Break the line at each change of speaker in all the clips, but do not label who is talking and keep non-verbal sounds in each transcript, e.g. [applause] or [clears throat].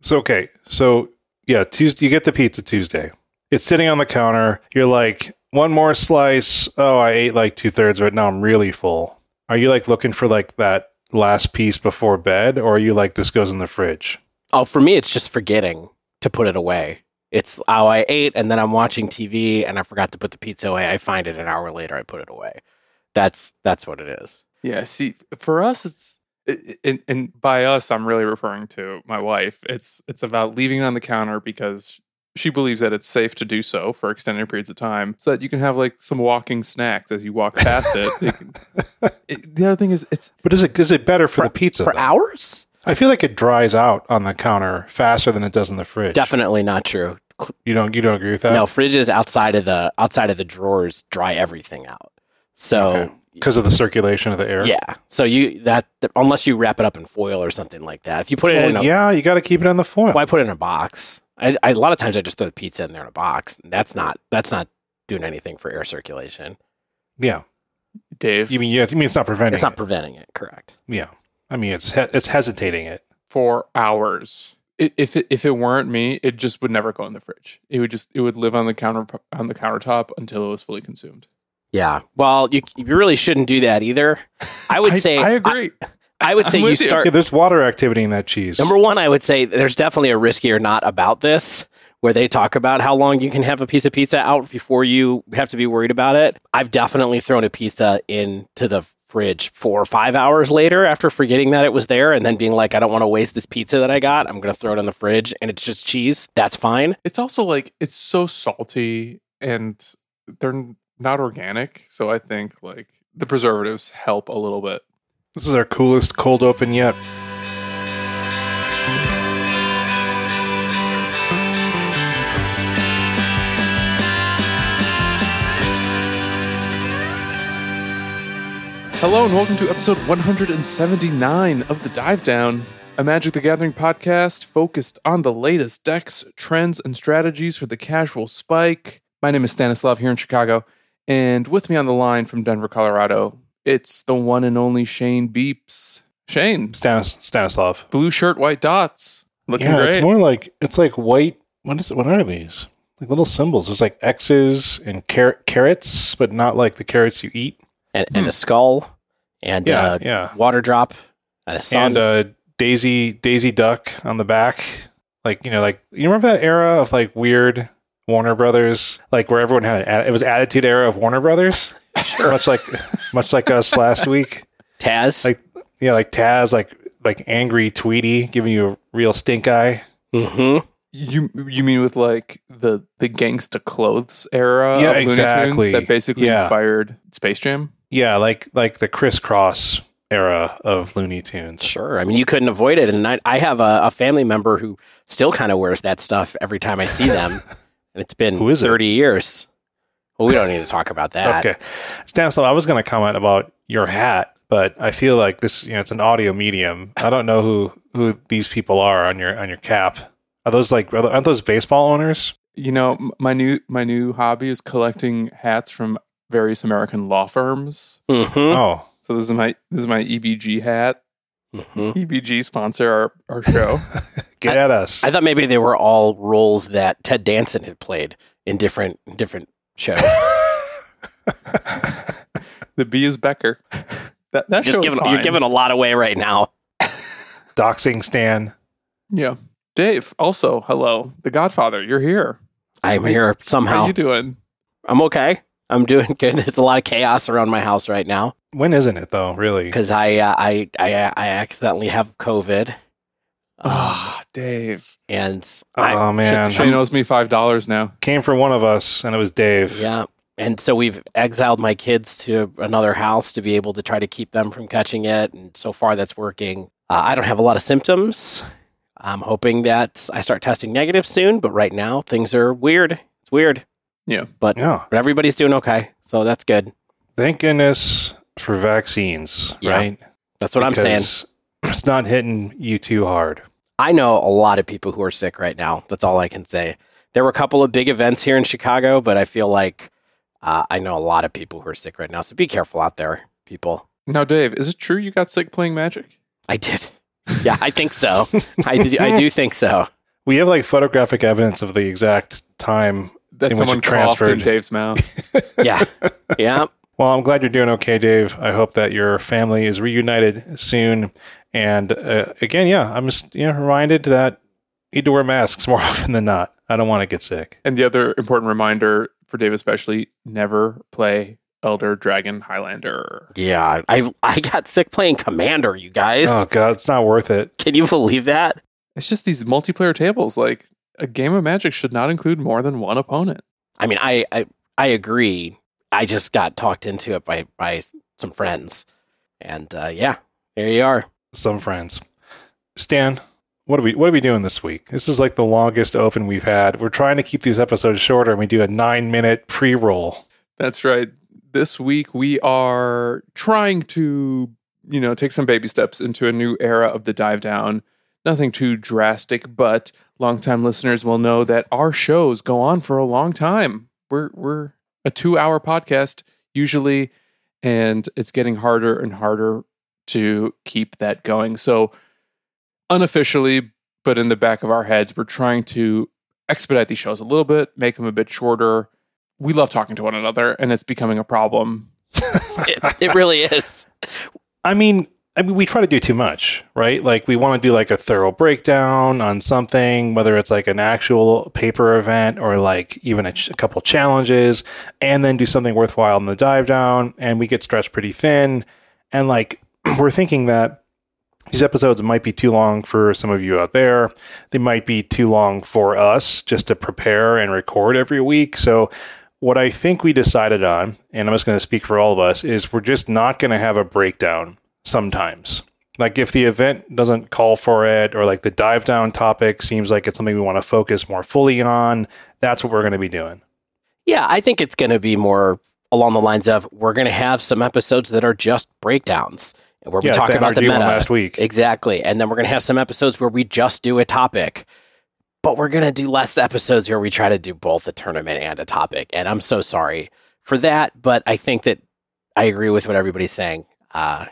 So okay, so yeah, Tuesday you get the pizza Tuesday. It's sitting on the counter. You're like, one more slice. Oh, I ate like two thirds of it. Now I'm really full. Are you like looking for like that last piece before bed, or are you like this goes in the fridge?
Oh, for me, it's just forgetting to put it away. It's how I ate, and then I'm watching TV, and I forgot to put the pizza away. I find it an hour later. I put it away. That's that's what it is.
Yeah, see, for us, it's and, and by us, I'm really referring to my wife. It's it's about leaving it on the counter because she believes that it's safe to do so for extended periods of time, so that you can have like some walking snacks as you walk past it. So you can, [laughs] it- The other thing is, it's
But is it is it better for, the pizza?
For
though?
hours?
I feel like it dries out on the counter faster than it does in the fridge.
Definitely not true.
You don't you don't agree with that?
no, fridges outside of the outside of the drawers dry everything out. So
because of the circulation of the air.
yeah, so you that unless you wrap it up in foil or something like that. If you put it in
Well,
a
yeah, you got to keep it on the foil.
Why put it in a box? I, I, a lot of times I just throw the pizza in there in a box. That's not that's not doing anything for air circulation.
Yeah,
Dave.
you mean yeah? You mean it's not preventing?
It's not
it.
preventing it. Correct.
yeah, I mean it's he- it's hesitating it.
for hours. I- If it, if it weren't me, it just would never go in the fridge. It would just it would live on the counter on the countertop until it was fully consumed.
Yeah. Well, you you really shouldn't do that either. I would say
I agree.
I, would say
I'm
you
with you.
start
Yeah, there's water activity in that cheese.
Number one, I would say there's definitely a Risky or Not about this where they talk about how long you can have a piece of pizza out before you have to be worried about it. I've definitely thrown a pizza into the fridge four or five hours later after forgetting that it was there and then being like, I don't want to waste this pizza that I got. I'm going to throw it in the fridge and it's just cheese. That's fine.
It's also like it's so salty and they're n- not organic, so I think like the preservatives help a little bit.
This is our coolest cold open yet.
Hello and welcome to episode 179 of the Dive Down, a Magic the Gathering podcast focused on the latest decks, trends, and strategies for the casual spike. My name is Stanislav here in Chicago, and with me on the line from Denver, Colorado, it's the one and only Shane Beeps. Shane,
Stanis- Stanislav.
blue shirt, white dots. Looking
yeah,
great.
it's more like it's like white. What is it? What are these? Like little symbols. There's like X's and car- carrots, but not like the carrots you eat.
And, and a skull and
Yeah,
a
yeah.
water drop and a sun.
And uh, Daisy Daisy Duck on the back. Like you know, like you remember that era of like weird Warner Brothers, like where everyone had an, it was Attitude Era of Warner Brothers. Much like much like us last week.
Taz.
Like yeah, like Taz, like like angry Tweety giving you a real stink eye.
mm-hmm.
You you mean with like the the gangsta clothes era
Yeah,
of Looney Tunes
exactly.
that basically
Yeah.
inspired Space Jam?
Yeah, like like the crisscross era of Looney Tunes.
Sure. I mean, you couldn't avoid it. And I, I have a, a family member who still kind of wears that stuff every time I see them. [laughs] and it's been
Who is it?
30 years. Well, we don't need to talk about that. [laughs]
Okay, Stanislav, I was going to comment about your hat, but I feel like this, you know, it's an audio medium. I don't know who who these people are on your on your cap. Are those like are aren't those baseball owners?
You know, my new my new hobby is collecting hats from various American law firms.
Mm-hmm.
Oh,
So this is my this is my EBG hat.
Hmm
EBG sponsor our, our show. [laughs]
get at us.
I thought maybe they were all roles that Ted Danson had played in different different shows. [laughs]
the B is Becker. That that
Just
show
giving,
fine.
you're giving a lot away right now.
Doxing Stan.
yeah. Dave, also hello, The Godfather. You're here.
I'm
How-
here
How
somehow.
you doing?
I'm okay. I'm doing [laughs] good. There's a lot of chaos around my house right now
When isn't it though? Really?
because I, uh, I I I accidentally have COVID.
Ah, Dave.
and I,
Oh man,
Shane owes me five dollars now.
came from one of us, and it was Dave.
Yeah. And so we've exiled my kids to another house to be able to try to keep them from catching it. And so far, that's working. Uh, I don't have a lot of symptoms. I'm hoping that I start testing negative soon, but right now things are weird. It's weird,
yeah.
but but everybody's doing okay. So that's good.
Thank goodness for vaccines,
Yeah,
right?
That's what I'm saying. [clears throat]
It's not hitting you too hard.
I know a lot of people who are sick right now. That's all I can say. There were a couple of big events here in Chicago, but I feel like uh, I know a lot of people who are sick right now. So be careful out there, people.
Now, Dave, is it true you got sick playing Magic?
I did. Yeah, I think so. I do, I [laughs] do think so.
We have like photographic evidence of the exact time.
That
In which
someone
it
coughed in
transferred.
Dave's mouth. [laughs]
Yeah. Yeah.
Well, I'm glad you're doing okay, Dave. I hope that your family is reunited soon. And uh, again, yeah, I'm just you know reminded that you need to wear masks more [laughs] often than not. I don't want to get sick.
and the other important reminder for Dave, especially, never play Elder Dragon Highlander.
Yeah. I I got sick playing Commander, you guys.
Oh god, it's not worth it.
Can you believe that?
It's just these multiplayer tables. Like a game of Magic should not include more than one opponent.
I mean, I, I I agree. I just got talked into it by by some friends, and uh, yeah, there you are.
Some friends. Stan, what are we what are we doing this week? This is like the longest open we've had. We're trying to keep these episodes shorter, and we do a nine minute pre roll.
That's right. This week we are trying to, you know, take some baby steps into a new era of the dive down. Nothing too drastic, but longtime listeners will know that our shows go on for a long time. We're we're a two hour podcast usually, and it's getting harder and harder to keep that going. So unofficially, but in the back of our heads, we're trying to expedite these shows a little bit, make them a bit shorter. We love talking to one another, and it's becoming a problem. [laughs]
It, it really is.
I mean, I mean, we try to do too much, right? Like, we want to do like a thorough breakdown on something, whether it's like an actual paper event or like even a, ch- a couple challenges, and then do something worthwhile in the dive down. And we get stretched pretty thin. And like, [clears throat] we're thinking that these episodes might be too long for some of you out there. They might be too long for us just to prepare and record every week. So, what I think we decided on, and I'm just going to speak for all of us, is we're just not going to have a breakdown sometimes. Like if the event doesn't call for it, or like the dive down topic seems like it's something we want to focus more fully on, that's what we're going to be doing.
Yeah, I think it's going to be more along the lines of we're going to have some episodes that are just breakdowns and where we
yeah,
talk about the meta.
last week.
Exactly. And then we're going to have some episodes where we just do a topic. But we're going to do less episodes where we try to do both a tournament and a topic. And I'm so sorry for that. But I think that I agree with what everybody's saying. Uh,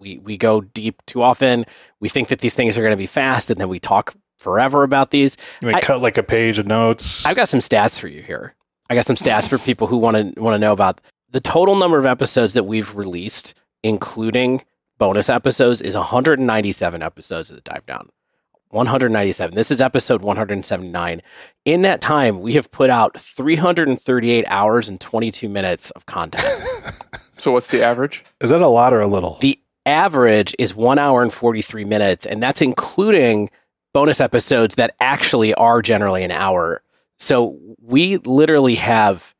we, we go deep too often. We think that these things are going to be fast, and then we talk forever about these.
You may
I-
cut like a page of notes.
I've got some stats for you here. I got some stats for people who want to want to know about the total number of episodes that we've released, including bonus episodes, is 197 episodes of the Dive Down. 197. This is episode 179. In that time, we have put out 338 hours and 22 minutes of content. [laughs]
So, what's the average?
Is that a lot or a little?
the average is one hour and 43 minutes, and that's including bonus episodes that actually are generally an hour. So we literally have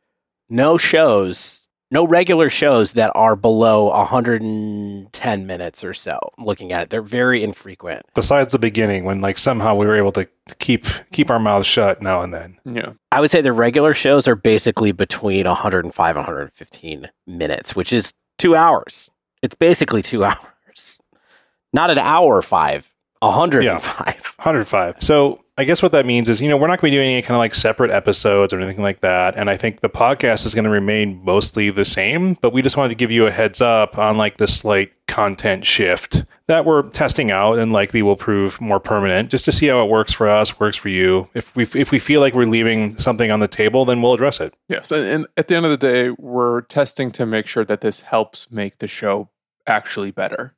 no shows, no regular shows that are below 110 minutes or so. Looking at it, they're very infrequent.
Besides the beginning, when like somehow we were able to keep keep our mouths shut now and then.
Yeah.
I would say the regular shows are basically between 105 and 115 minutes, which is two hours. It's basically two [laughs] hours, not an hour five, 105.
105. [laughs] So I guess what that means is, you know, we're not going to be doing any kind of like separate episodes or anything like that. And I think the podcast is going to remain mostly the same, but we just wanted to give you a heads up on like this slight content shift that we're testing out and likely will prove more permanent just to see how it works for us, works for you. If we, if we feel like we're leaving something on the table, then we'll address it.
Yes. And, and at the end of the day, we're testing to make sure that this helps make the show actually better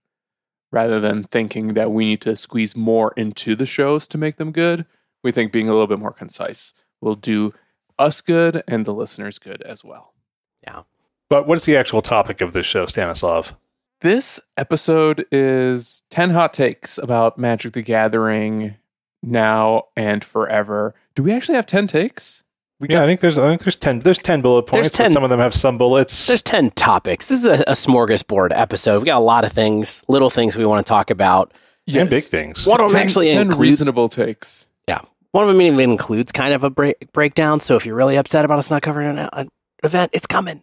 rather than thinking that we need to squeeze more into the shows to make them good. We think being a little bit more concise will do us good and the listeners good as well. Yeah.
But what's the actual topic of this show, Stanislav?
This episode is 10 hot takes about Magic the Gathering now and forever. Do we actually have 10 takes? We
Yeah, I think there's I think there's ten there's ten bullet
There's
points. but
10
Some of them have some bullets.
There's 10 topics. This is a, a smorgasbord episode. We got a lot of things, little things we want to talk about.
and big things.
One of them actually
10
includes
reasonable takes.
Yeah, one of them even includes kind of a break, breakdown. So if you're really upset about us not covering an, an event, it's coming.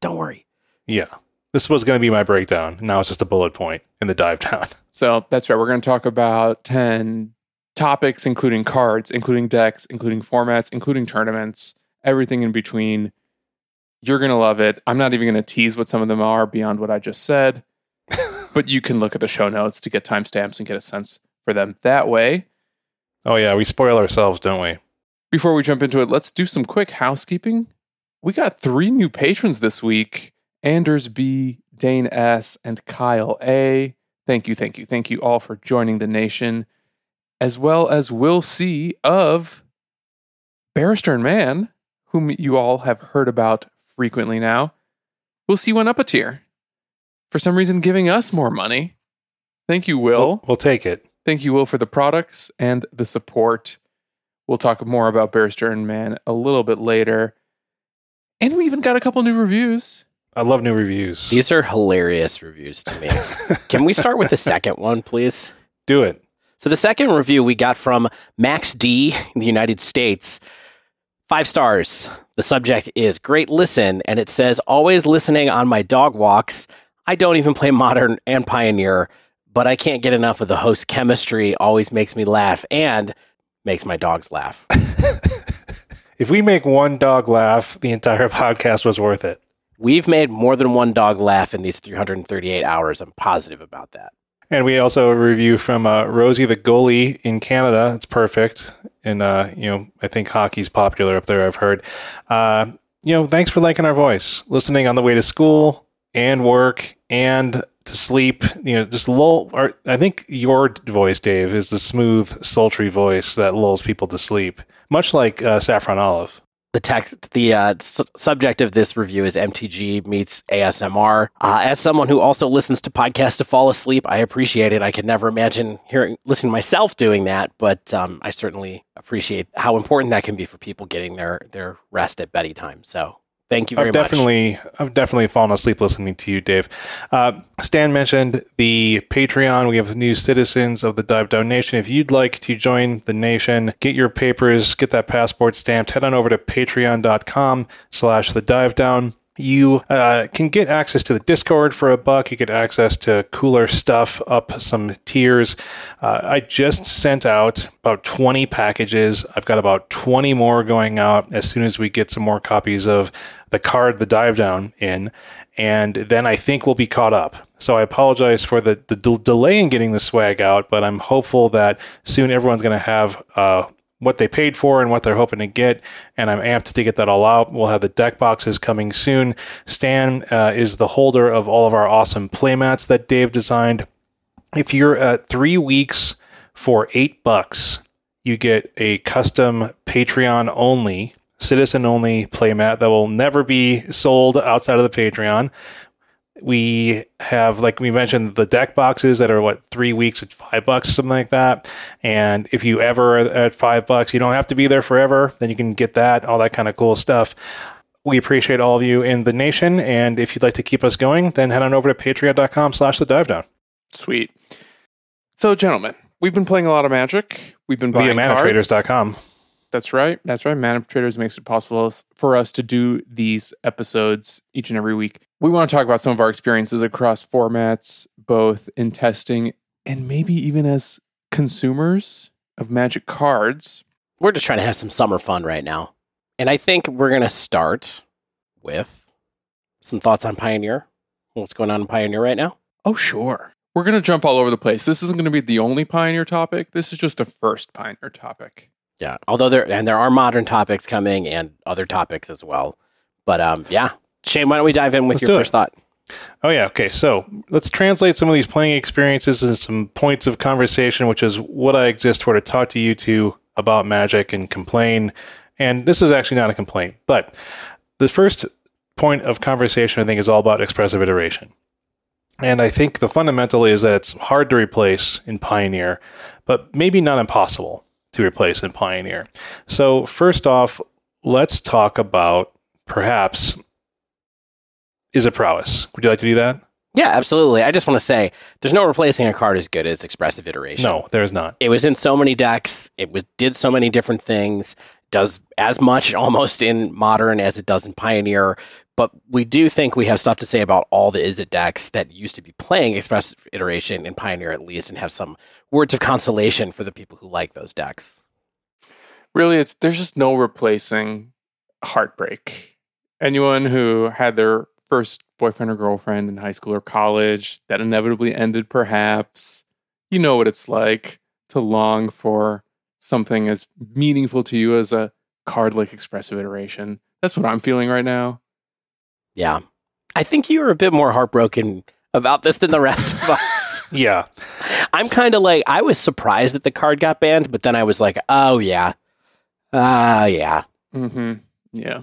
Don't worry.
Yeah. This was going to be my breakdown. Now it's just a bullet point in the dive down.
So that's right. We're going to talk about 10 topics, including cards, including decks, including formats, including tournaments, everything in between. You're going to love it. I'm not even going to tease what some of them are beyond what I just said. [laughs] but you can look at the show notes to get timestamps and get a sense for them that way.
Oh yeah, we spoil ourselves, don't we?
Before we jump into it, let's do some quick housekeeping. We got three new patrons this week Anders B., Dane S., and Kyle A. Thank you, thank you, thank you all for joining the nation, as well as Will C. of Barrister and Mann, whom you all have heard about frequently now. Will C went up a tier. For some reason, giving us more money. Thank you, Will.
We'll, we'll take it.
Thank you, Will, for the products and the support. We'll talk more about Barrister and Mann a little bit later. And we even got a couple new reviews.
I love new reviews.
These are hilarious reviews to me. [laughs] Can we start with the second one, please?
Do it.
So the second review we got from Max D in the United States. Five stars. The subject is great listen, and it says always listening on my dog walks. I don't even play modern and pioneer, but I can't get enough of the host chemistry. Always makes me laugh and makes my dogs laugh. [laughs]
If we make one dog laugh, the entire podcast was worth it.
We've made more than one dog laugh in these 338 hours. I'm positive about that.
And we also review from uh, Rosie the goalie in Canada. It's perfect, and uh, you know I think hockey's popular up there. I've heard. Uh, you know, thanks for liking our voice, listening on the way to school and work and to sleep. You know, just lull. Or I think your voice, Dave, is the smooth, sultry voice that lulls people to sleep, much like uh, Saffron Olive.
The text, the uh, su- subject of this review is MTG meets ASMR. Uh, as someone who also listens to podcasts to fall asleep, I appreciate it. I could never imagine hearing, listening to myself doing that, but um, I certainly appreciate how important that can be for people getting their their rest at bedtime. So Thank you very
I've
much.
definitely, I've definitely fallen asleep listening to you, Dave. Uh, Stan mentioned the Patreon. We have new citizens of the Dive Down Nation. If you'd like to join the nation, get your papers, get that passport stamped, head on over to patreon.com slash the dive down. You uh, can get access to the Discord for a buck. You get access to cooler stuff up some tiers. Uh, I just sent out about 20 packages. I've got about 20 more going out as soon as we get some more copies of the card, the dive down in. And then I think we'll be caught up. So I apologize for the, the del- delay in getting the swag out, but I'm hopeful that soon everyone's going to have uh, what they paid for and what they're hoping to get. And I'm amped to get that all out. We'll have the deck boxes coming soon. Stan uh, is the holder of all of our awesome playmats that Dave designed. If you're at three weeks for eight bucks, you get a custom Patreon only, citizen only playmat that will never be sold outside of the Patreon we have like we mentioned the deck boxes that are what three weeks at five bucks something like that and if you ever are at five bucks you don't have to be there forever then you can get that all that kind of cool stuff we appreciate all of you in the nation and if you'd like to keep us going then head on over to patreon.com slash the dive down
Sweet. So, gentlemen, we've been playing a lot of Magic. We've been
via
buying cards.
manatraders.com
That's right. That's right. Mana Traders makes it possible for us to do these episodes each and every week. We want to talk about some of our experiences across formats, both in testing and maybe even as consumers of Magic cards.
We're just trying to have some summer fun right now. And I think we're going to start with some thoughts on Pioneer. What's going on in Pioneer right now?
Oh, sure. We're going to jump all over the place. This isn't going to be the only Pioneer topic. This is just the first Pioneer topic.
Yeah. Although there and there are modern topics coming and other topics as well. But um yeah. Shane, why don't we dive in with
Let's
your
do it.
first thought?
Oh yeah, okay. So let's translate some of these playing experiences and some points of conversation, which is what I exist for to talk to you two about magic and complain. And this is actually not a complaint, but the first point of conversation I think is all about expressive iteration. And I think the fundamental is that it's hard to replace in Pioneer, but maybe not impossible to replace in Pioneer. So first off, let's talk about perhaps Izzet prowess? Would you like to do that?
Yeah, absolutely. I just want to say there's no replacing a card as good as expressive iteration.
No, there's not.
It was in so many decks. It was did so many different things. Does as much [laughs] almost in modern as it does in Pioneer. But we do think we have stuff to say about all the Izzet decks that used to be playing expressive iteration in Pioneer at least, and have some words of consolation for the people who like those decks.
Really, it's there's just no replacing heartbreak. Anyone who had their first boyfriend or girlfriend in high school or college that inevitably ended, perhaps. You know what it's like to long for something as meaningful to you as a card like expressive iteration. That's what I'm feeling right now.
Yeah. I think you were a bit more heartbroken about this than the rest of us. [laughs]
Yeah.
I'm kind of like, I was surprised that the card got banned, but then I was like, oh, yeah. Ah, uh, yeah.
Mm-hmm. Yeah.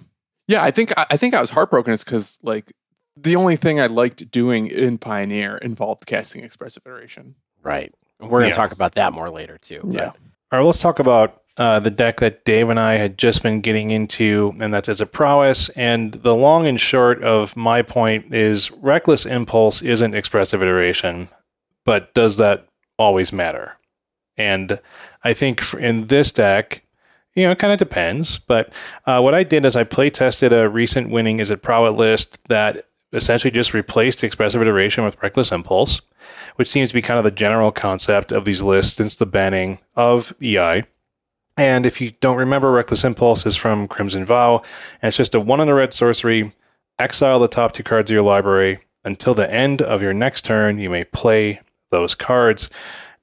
Yeah, I think I think I was heartbroken is because like the only thing I liked doing in Pioneer involved casting expressive iteration.
Right. We're going to yeah. talk about that more later too.
Yeah.
All right, let's talk about uh, the deck that Dave and I had just been getting into, and that's as a Prowess. And the long and short of my point is Reckless Impulse isn't expressive iteration, but does that always matter? And I think in this deck, you know, it kind of depends. But uh, what I did is I play tested a recent winning Izzet Prowess list that essentially just replaced expressive iteration with reckless impulse, which seems to be kind of the general concept of these lists since the banning of EI. And if you don't remember, Reckless Impulse is from Crimson Vow, and it's just a one on a red sorcery. Exile the top two cards of your library. Until the end of your next turn, you may play those cards.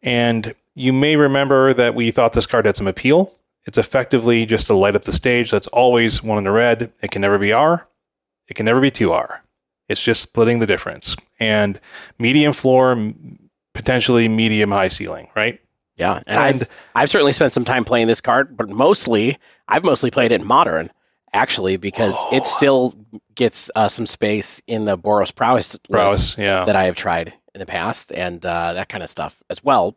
And you may remember that we thought this card had some appeal. It's effectively just to light up the stage. That's always one in the red. It can never be R. It can never be 2R. It's just splitting the difference. And medium floor, potentially medium high ceiling, right?
Yeah. And, and I've, I've certainly spent some time playing this card, but mostly, I've mostly played it in modern, actually, because it [gasps] still gets uh, some space in the Boros Prowess,
Prowess yeah.
that I have tried in the past and uh, that kind of stuff as well.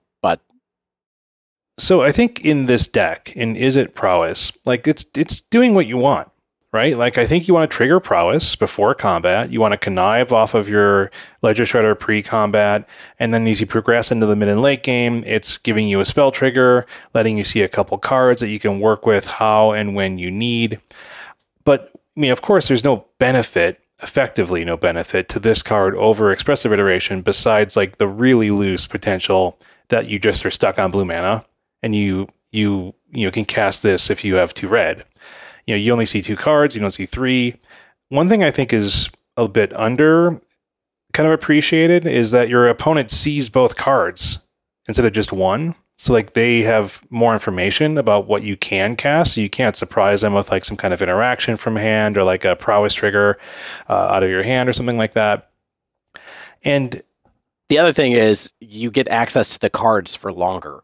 So I think in this deck, in Izzet Prowess, like it's it's doing what you want, right? Like I think you want to trigger prowess before combat. You want to connive off of your Ledger Shredder pre-combat, and then as you progress into the mid and late game, it's giving you a spell trigger, letting you see a couple cards that you can work with how and when you need. But I mean, of course, there's no benefit effectively no benefit to this card over expressive iteration besides like the really loose potential that you just are stuck on blue mana and you you you can cast this if you have two red. You know, you only see two cards, you don't see three. One thing I think is a bit under kind of appreciated is that your opponent sees both cards instead of just one. So like they have more information about what you can cast. So you can't surprise them with like some kind of interaction from hand or like a prowess trigger uh, out of your hand or something like that. And
the other thing is you get access to the cards for longer.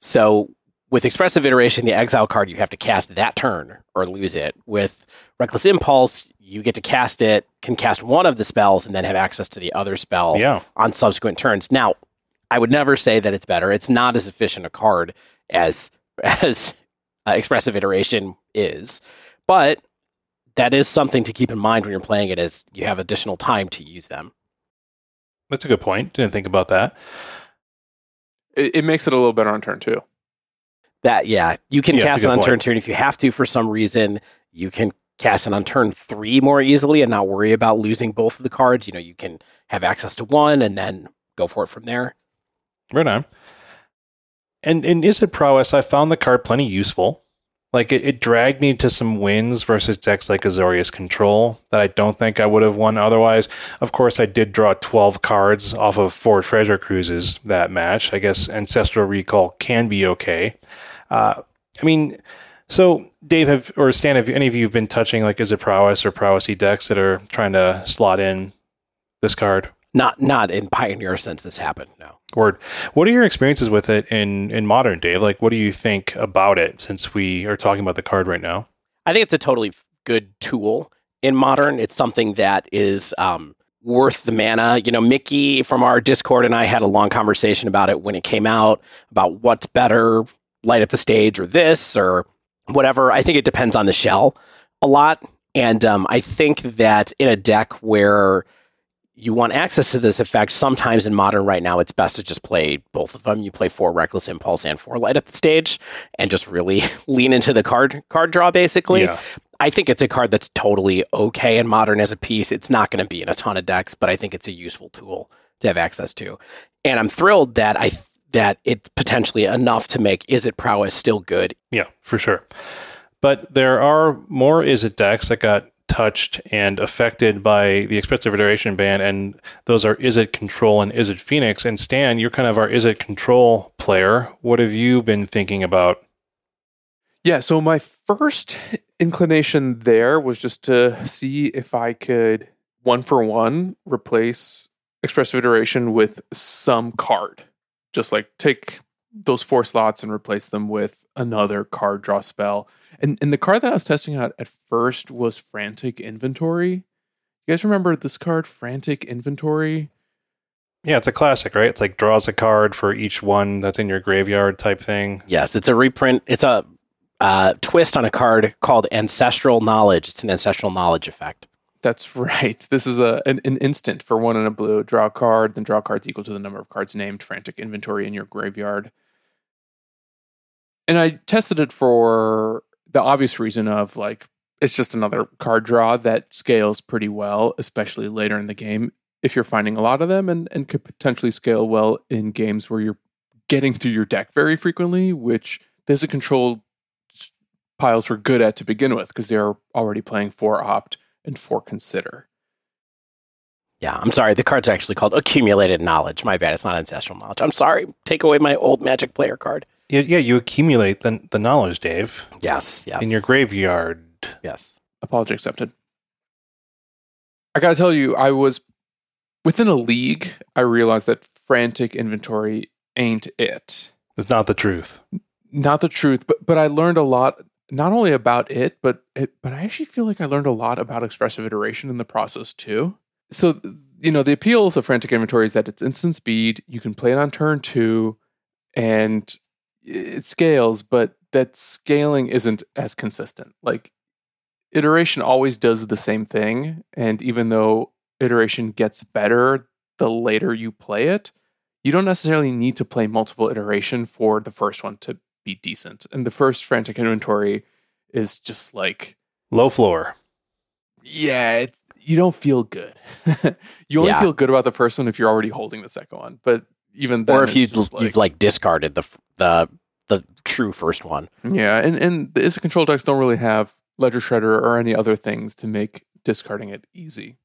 So with expressive iteration, the exile card you have to cast that turn or lose it. With reckless impulse, you get to cast it, can cast one of the spells, and then have access to the other spell
yeah.
on subsequent turns. Now, I would never say that it's better. It's not as efficient a card as [laughs] as uh, expressive iteration is, but that is something to keep in mind when you're playing it as you have additional time to use them.
That's a good point. Didn't think about that
it, it makes it a little better on turn two.
That yeah, you can yeah, cast it on point. turn two, and if you have to for some reason, you can cast it on turn three more easily and not worry about losing both of the cards. You know, you can have access to one and then go for it from there.
Right on. And in Izzet Prowess, I found the card plenty useful. Like it, it, dragged me to some wins versus decks like Azorius Control that I don't think I would have won otherwise. Of course, I did draw 12 cards off of four treasure cruises that match. I guess Ancestral Recall can be okay. Uh, I mean, so Dave have or Stan, have any of you been touching like Izzet Prowess or Prowessy decks that are trying to slot in this card?
Not not in Pioneer since this happened. No.
Word. What are your experiences with it in in modern, Dave? Like, what do you think about it? Since we are talking about the card right now,
I think it's a totally good tool in modern. It's something that is um, worth the mana. You know, Mickey from our Discord and I had a long conversation about it when it came out about what's better, light up the stage or this or whatever. I think it depends on the shell a lot, and um, I think that in a deck where you want access to this effect, sometimes in modern right now, it's best to just play both of them. You play four Reckless Impulse and four Light Up the Stage and just really [laughs] lean into the card card draw, basically. Yeah. I think it's a card that's totally okay in modern as a piece. It's not going to be in a ton of decks, but I think it's a useful tool to have access to. And I'm thrilled that I that it's potentially enough to make Izzet Prowess still good.
Yeah, for sure. But there are more Izzet decks that got touched and affected by the expressive iteration ban, and those are Izzet Control and Izzet Phoenix. And Stan, you're kind of our Izzet Control player. What have you been thinking about?
Yeah, so my first inclination there was just to see if I could one for one replace expressive iteration with some card. Just like take those four slots and replace them with another card draw spell. And and the card that I was testing out at first was Frantic Inventory. You guys remember this card, Frantic Inventory?
Yeah, it's a classic, right? It's like draws a card for each one that's in your graveyard type thing.
Yes, it's a reprint. It's a uh, twist on a card called Ancestral Knowledge. It's an ancestral knowledge effect.
That's [laughs] right. This is a an, an instant for one and a blue. Draw a card, then draw cards equal to the number of cards named frantic inventory in your graveyard. And I tested it for the obvious reason of like it's just another card draw that scales pretty well, especially later in the game if you're finding a lot of them and, and could potentially scale well in games where you're getting through your deck very frequently, which there's a control piles were good at to begin with because they're already playing for opt and for consider.
Yeah, I'm sorry. The card's actually called Accumulated Knowledge. My bad. It's not Ancestral Knowledge. I'm sorry. Take away my old Magic player card.
Yeah, yeah you accumulate the, the knowledge, Dave,
Yes, yes.
in your graveyard.
yes.
Apology accepted. I got to tell you, I was within a league. I realized that frantic inventory ain't it.
It's not the truth.
Not the truth, but but I learned a lot not only about it, but it, but I actually feel like I learned a lot about expressive iteration in the process too. So you know, the appeals of frantic inventory is that it's instant speed. You can play it on turn two, and it scales, but that scaling isn't as consistent. Like iteration always does the same thing, and even though iteration gets better the later you play it, you don't necessarily need to play multiple iteration for the first one to be decent. And the first frantic inventory is just like,
Low floor.
yeah, you don't feel good. [laughs] you only
Yeah.
feel good about the first one if you're already holding the second one. But even then,
Or if you
just
you've like discarded the the the true first one.
yeah, and and the Izzet control decks don't really have Ledger Shredder or any other things to make discarding it easy.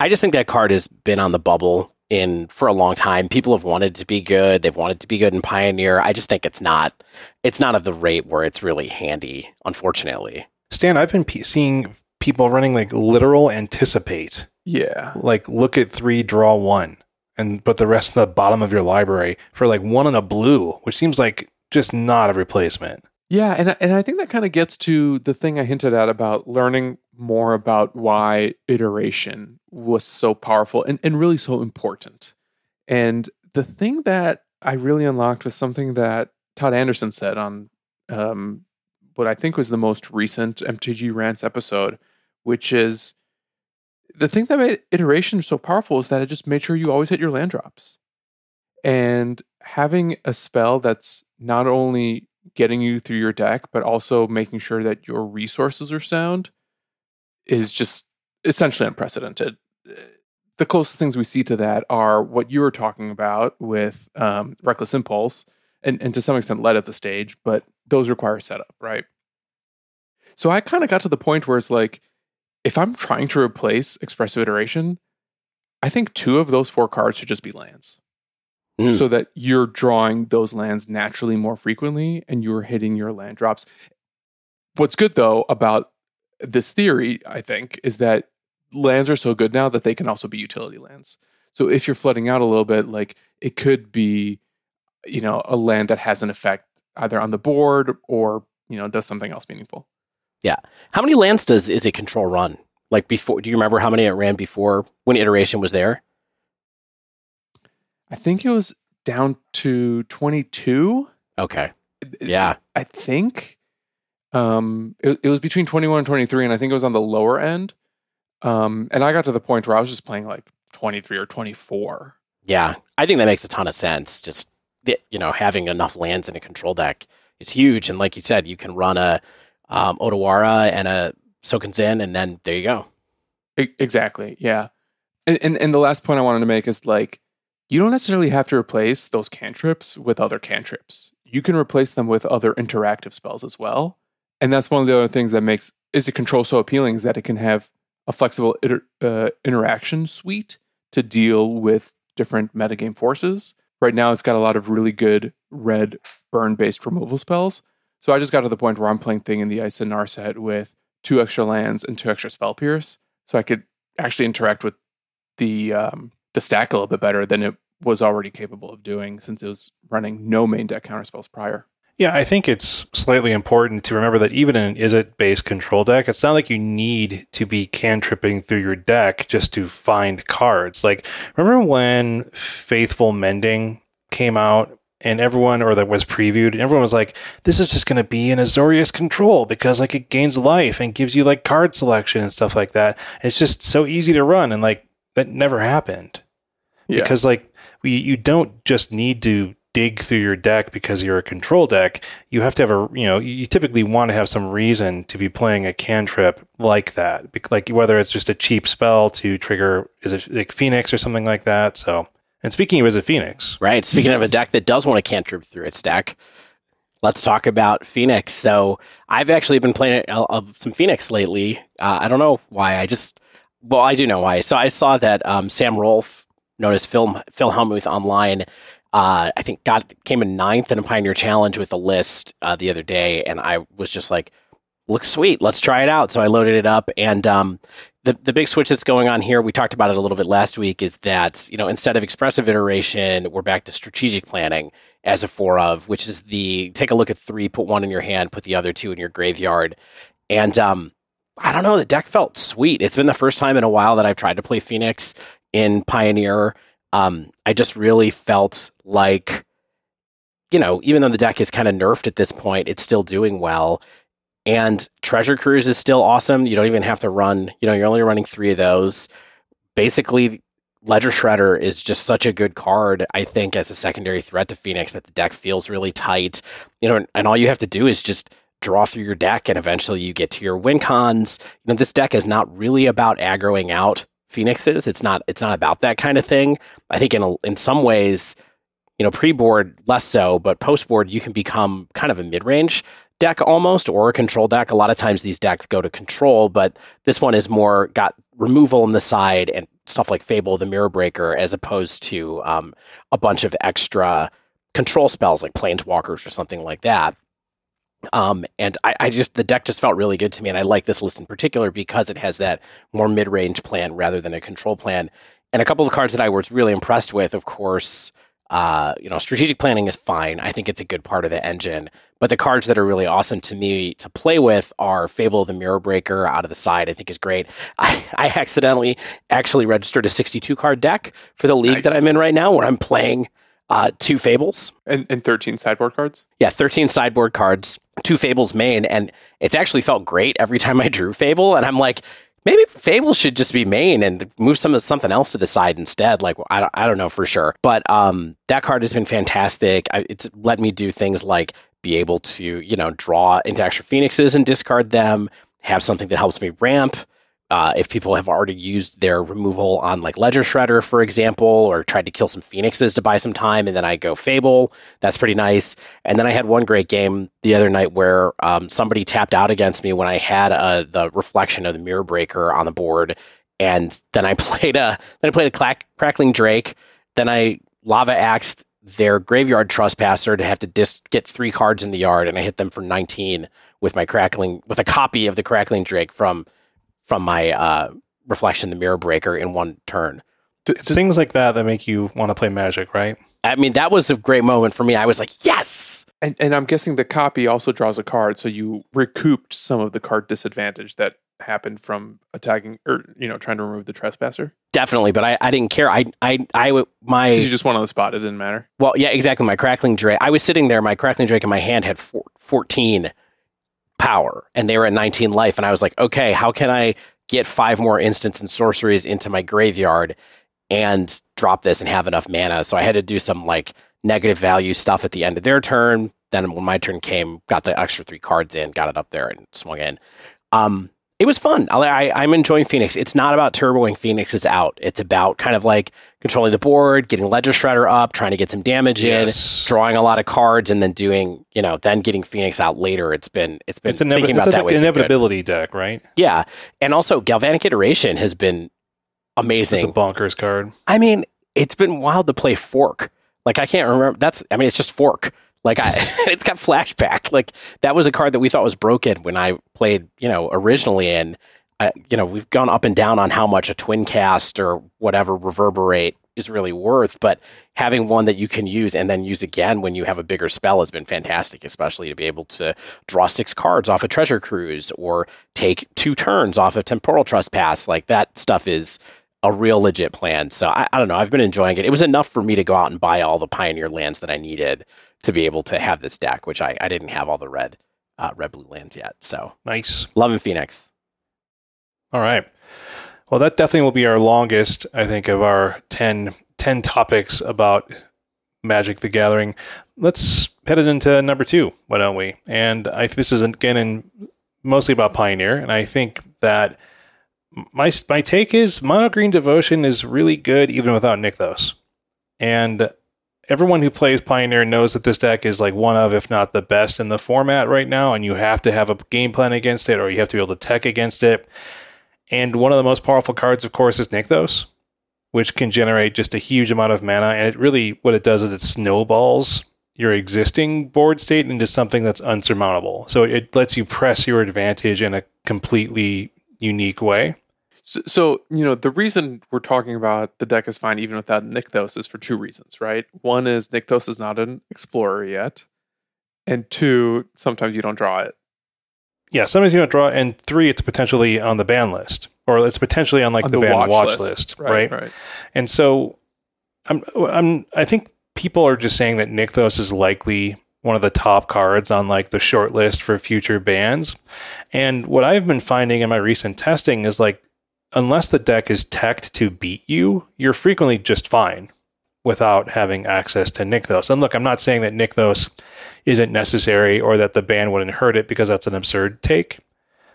I just think that card has been on the bubble in for a long time. People have wanted to be good. They've wanted to be good in Pioneer. I just think it's not it's not at the rate where it's really handy, unfortunately.
Stan, I've been pe seeing people running like literal anticipate.
Yeah,
Like look at three, draw one, and put the rest of the bottom of your library for like one in a blue, which seems like just not a replacement.
Yeah, and and I think that kind of gets to the thing I hinted at about learning more about why iteration was so powerful and, and really so important. And the thing that I really unlocked was something that Todd Anderson said on um, what I think was the most recent MTG Rants episode, which is the thing that made iteration so powerful is that it just made sure you always hit your land drops. And having a spell that's not only getting you through your deck, but also making sure that your resources are sound is just essentially unprecedented. The closest things we see to that are what you were talking about with um, Reckless Impulse, and, and to some extent light up the stage, but those require setup, right? So I kind of got to the point where it's like, if I'm trying to replace Expressive Iteration, I think two of those four cards should just be lands
Mm.
so that you're drawing those lands naturally more frequently and you're hitting your land drops. What's good though about this theory, I think, is that lands are so good now that they can also be utility lands. So if you're flooding out a little bit, like it could be, you know, a land that has an effect either on the board or, you know, does something else meaningful.
How many lands does Izzet control run? Like before do you remember how many it ran before when iteration was there?
I think it was down to 22.
Okay. Yeah.
I think um, it, it was between 21 and 23, and I think it was on the lower end. Um, and I got to the point where I was just playing like 23 or 24.
Yeah. I think that makes a ton of sense. Just you know, having enough lands in a control deck is huge. And like you said, you can run a um, Otawara and a Sokenzan, and then there you go.
Exactly. Yeah. And, and and the last point I wanted to make is like you don't necessarily have to replace those cantrips with other cantrips. You can replace them with other interactive spells as well. And that's one of the other things that makes Izzet control so appealing is that it can have a flexible iter- uh, interaction suite to deal with different metagame forces. Right now, it's got a lot of really good red burn based removal spells. So I just got to the point where I'm playing Thing in the Ice and Narset with two extra lands and two extra spell pierce, so I could actually interact with the um, the stack a little bit better than it was already capable of doing since it was running no main deck counterspells prior.
Yeah, I think it's slightly important to remember that even in an Izzet based control deck, it's not like you need to be cantripping through your deck just to find cards. Like, remember when Faithful Mending came out and everyone, or that was previewed, and everyone was like, this is just going to be an Azorius control because, like, it gains life and gives you, like, card selection and stuff like that. And it's just so easy to run. And, like, that never happened.
Yeah.
Because, like, we, you don't just need to dig through your deck because you're a control deck. You have to have a, you know, you typically want to have some reason to be playing a cantrip like that. Like whether it's just a cheap spell to trigger, is it like Phoenix or something like that. So, and speaking of, Izzet Phoenix?
Right. Speaking of a deck that does want to cantrip through its deck, let's talk about Phoenix. So I've actually been playing uh, some Phoenix lately. Uh, I don't know why. I just, well, I do know why. So I saw that um, Sam Rolfe, known as Phil Phil Hellmuth online, uh, I think got came in ninth in a Pioneer Challenge with a list uh, the other day, and I was just like, looks sweet. Let's try it out. So I loaded it up, and um, the the big switch that's going on here, we talked about it a little bit last week, is that you know instead of expressive iteration, we're back to strategic planning as a four of, which is the take a look at three, put one in your hand, put the other two in your graveyard, and um, I don't know, the deck felt sweet. It's been the first time in a while that I've tried to play Phoenix in Pioneer. Um, I just really felt like, you know, even though the deck is kind of nerfed at this point, it's still doing well. And Treasure Cruise is still awesome. You don't even have to run, you know, you're only running three of those. Basically, Ledger Shredder is just such a good card, I think, as a secondary threat to Phoenix that the deck feels really tight. You know, and all you have to do is just draw through your deck and eventually you get to your win cons. You know, this deck is not really about aggroing out Phoenixes. It's not it's not about that kind of thing. I think in a, in some ways, you know, pre-board less so, but post-board you can become kind of a mid-range deck almost or a control deck. A lot of times these decks go to control, but this one is more got removal on the side and stuff like Fable the Mirror Breaker as opposed to um, a bunch of extra control spells like Planeswalkers or something like that. Um, and I, I, just the deck just felt really good to me, and I like this list in particular because it has that more mid range plan rather than a control plan. And a couple of cards that I was really impressed with, of course, uh, you know, strategic planning is fine. I think it's a good part of the engine. But the cards that are really awesome to me to play with are Fable of the Mirror Breaker out of the side, I think is great. [laughs] I, I accidentally actually registered a 62 card deck for the league nice. that I'm in right now where I'm playing uh, two Fables.
And, and 13 sideboard cards?
Yeah, 13 sideboard cards, two Fables main. And it's actually felt great every time I drew Fable. And I'm like, maybe Fable should just be main and move some of something else to the side instead. Like I don't, I don't know for sure, but um, that card has been fantastic. I, it's let me do things like be able to you know draw into extra phoenixes and discard them. Have something that helps me ramp. Uh, if people have already used their removal on like Ledger Shredder, for example, or tried to kill some Phoenixes to buy some time, and then I go Fable, that's pretty nice. And then I had one great game the other night where um, somebody tapped out against me when I had uh, the reflection of the Mirror Breaker on the board, and then I [laughs] played a then I played a clack, Crackling Drake, then I Lava Axed their Graveyard Trespasser to have to dis- get three cards in the yard, and I hit them for 19 with my Crackling with a copy of the Crackling Drake from from my uh, reflection, the mirror breaker, in one turn.
It's things like that that make you want to play Magic, right?
I mean, that was a great moment for me. I was like, yes.
And, and I'm guessing the copy also draws a card, so you recouped some of the card disadvantage that happened from attacking or you know trying to remove the trespasser.
Definitely, but I, I didn't care. I I I my
you just won on the spot. It didn't matter.
Well, yeah, exactly. My crackling drake. I was sitting there. My crackling drake in my hand had four, fourteen power, and they were at nineteen life. And I was like, okay, how can I get five more instants and sorceries into my graveyard and drop this and have enough mana. So I had to do some like negative value stuff at the end of their turn. Then when my turn came, got the extra three cards in, got it up there and swung in. Um, it was fun. I, I, am enjoying Phoenix. It's not about turboing Phoenix's out. It's about kind of like controlling the board, getting Ledger Shredder up, trying to get some damage
Yes.
in, drawing a lot of cards, and then doing you know then getting Phoenix out later. It's been it's been
It's an
thinking about that way.
inevit- inevitability deck, right?
Yeah, and also Galvanic Iteration has been amazing.
It's a bonkers card.
I mean, it's been wild to play Fork. Like I can't remember. That's I mean, it's just Fork. Like I, [laughs] it's got flashback. Like that was a card that we thought was broken when I played, you know, originally. And uh, you know, we've gone up and down on how much a twin cast or whatever reverberate is really worth. But having one that you can use and then use again when you have a bigger spell has been fantastic. Especially to be able to draw six cards off a treasure cruise or take two turns off a temporal trespass. Like that stuff is a real legit plan. So I, I don't know. I've been enjoying it. It was enough for me to go out and buy all the Pioneer lands that I needed to be able to have this deck, which I, I didn't have all the red uh, red blue lands yet. So
Nice.
loving Phoenix.
All right. Well, that definitely will be our longest, I think, of our 10, 10 topics about Magic the Gathering. Let's head it into number two, why don't we? And I, this is, again, in, mostly about Pioneer. And I think that my, my take is Mono Green Devotion is really good even without Nykthos. And everyone who plays Pioneer knows that this deck is like one of, if not the best in the format right now. And you have to have a game plan against it or you have to be able to tech against it. And one of the most powerful cards, of course, is Nykthos, which can generate just a huge amount of mana. And it really, what it does is it snowballs your existing board state into something that's unsurmountable. So it lets you press your advantage in a completely unique way.
So, so, you know, the reason we're talking about the deck is fine even without Nykthos is for two reasons, right? One is Nykthos is not an explorer yet. And two, sometimes you don't draw it.
Yeah, sometimes you don't draw it. And three, it's potentially on the ban list, or it's potentially on like
on
the, ban watch, list, right?
Right.
And so, I'm, I'm, I think people are just saying that Nykthos is likely one of the top cards on like the short list for future bans. And what I've been finding in my recent testing is like, unless the deck is teched to beat you, you're frequently just fine without having access to Nykthos. And look, I'm not saying that Nykthos isn't necessary or that the ban wouldn't hurt it because that's an absurd take.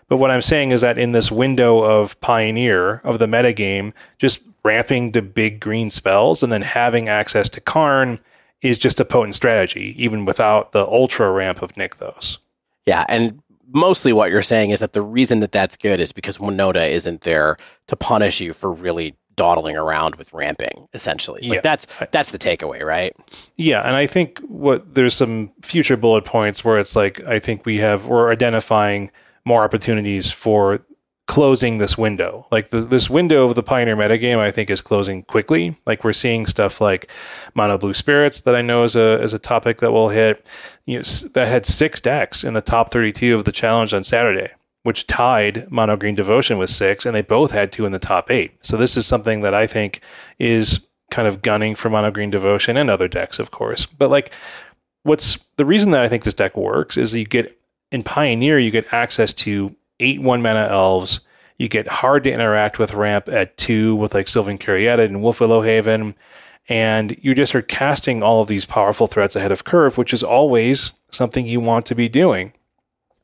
But what I'm saying is that in this window of Pioneer of the metagame, just ramping to big green spells and then having access to Karn is just a potent strategy, even without the ultra ramp of Nykthos.
Yeah, and mostly what you're saying is that the reason that that's good is because Winota isn't there to punish you for really dawdling around with ramping. Essentially, like
Yeah.
that's that's the takeaway, right?
Yeah, and I think what there's some future bullet points where it's like I think we have we're identifying more opportunities for closing this window. Like the, this window of the Pioneer metagame, I think is closing quickly. Like we're seeing stuff like Mono Blue Spirits that I know is a is a topic that will hit. You know, that had six decks in the top 32 of the challenge on Saturday, which tied Mono Green Devotion with six, and they both had two in the top eight. So this is something that I think is kind of gunning for Mono Green Devotion and other decks, of course. But like, what's the reason that I think this deck works is you get in Pioneer, you get access to eight one mana elves. You get hard to interact with ramp at two with like Sylvan Caryatid and Wolfwillow Haven. And you just are casting all of these powerful threats ahead of curve, which is always something you want to be doing.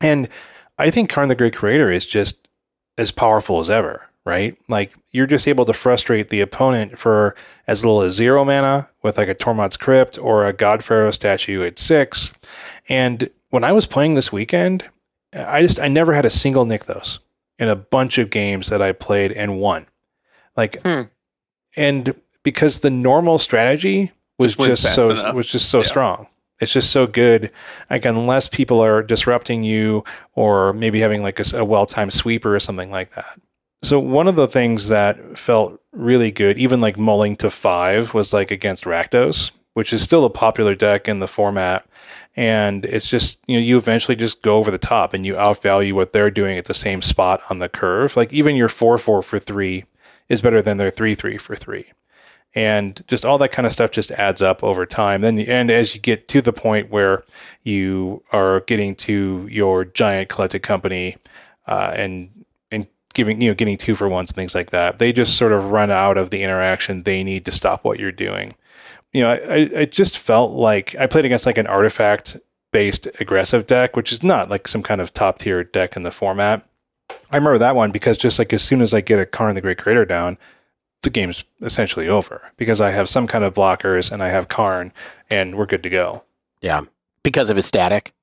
And I think Karn the Great Creator is just as powerful as ever, right? Like you're just able to frustrate the opponent for as little as zero mana with like a Tormod's Crypt or a God Pharaoh statue at six. And when I was playing this weekend, I just I never had a single Nykthos in a bunch of games that I played and won. Like
Hmm.
and because the normal strategy was
Just
just, so
enough.
was just so
Yeah.
strong. It's just so good. Like unless people are disrupting you or maybe having like a well-timed sweeper or something like that. So one of the things that felt really good, even like mulling to five, was like against Rakdos, which is still a popular deck in the format. And it's just, you know, you eventually just go over the top and you outvalue what they're doing at the same spot on the curve. Like even your four four for three is better than their three three for three. And just all that kind of stuff just adds up over time. Then, and as you get to the point where you are getting to your giant collected company, uh, and and giving you know getting two for ones and things like that, they just sort of run out of the interaction they need to stop what you're doing. You know, I, I just felt like I played against like an artifact based aggressive deck, which is not like some kind of top tier deck in the format. I remember that one because just like as soon as I get a Karn the Great Creator down, the game's essentially over because I have some kind of blockers and I have Karn and we're good to go.
Yeah. Because of his static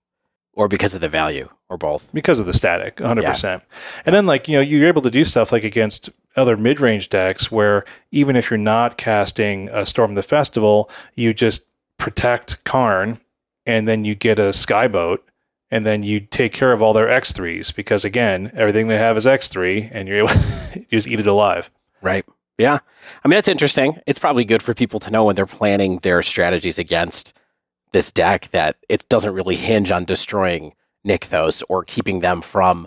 or because of the value or both.
Because of the static, 100%. And then like, you know, you're able to do stuff like against other mid-range decks where even if you're not casting a Storm the Festival, you just protect Karn and then you get a Skyboat and then you take care of all their X3s because again, everything they have is X3 and you're able [laughs] to just eat it alive.
Right. Yeah. I mean, that's interesting. It's probably good for people to know when they're planning their strategies against this deck that it doesn't really hinge on destroying Nykthos or keeping them from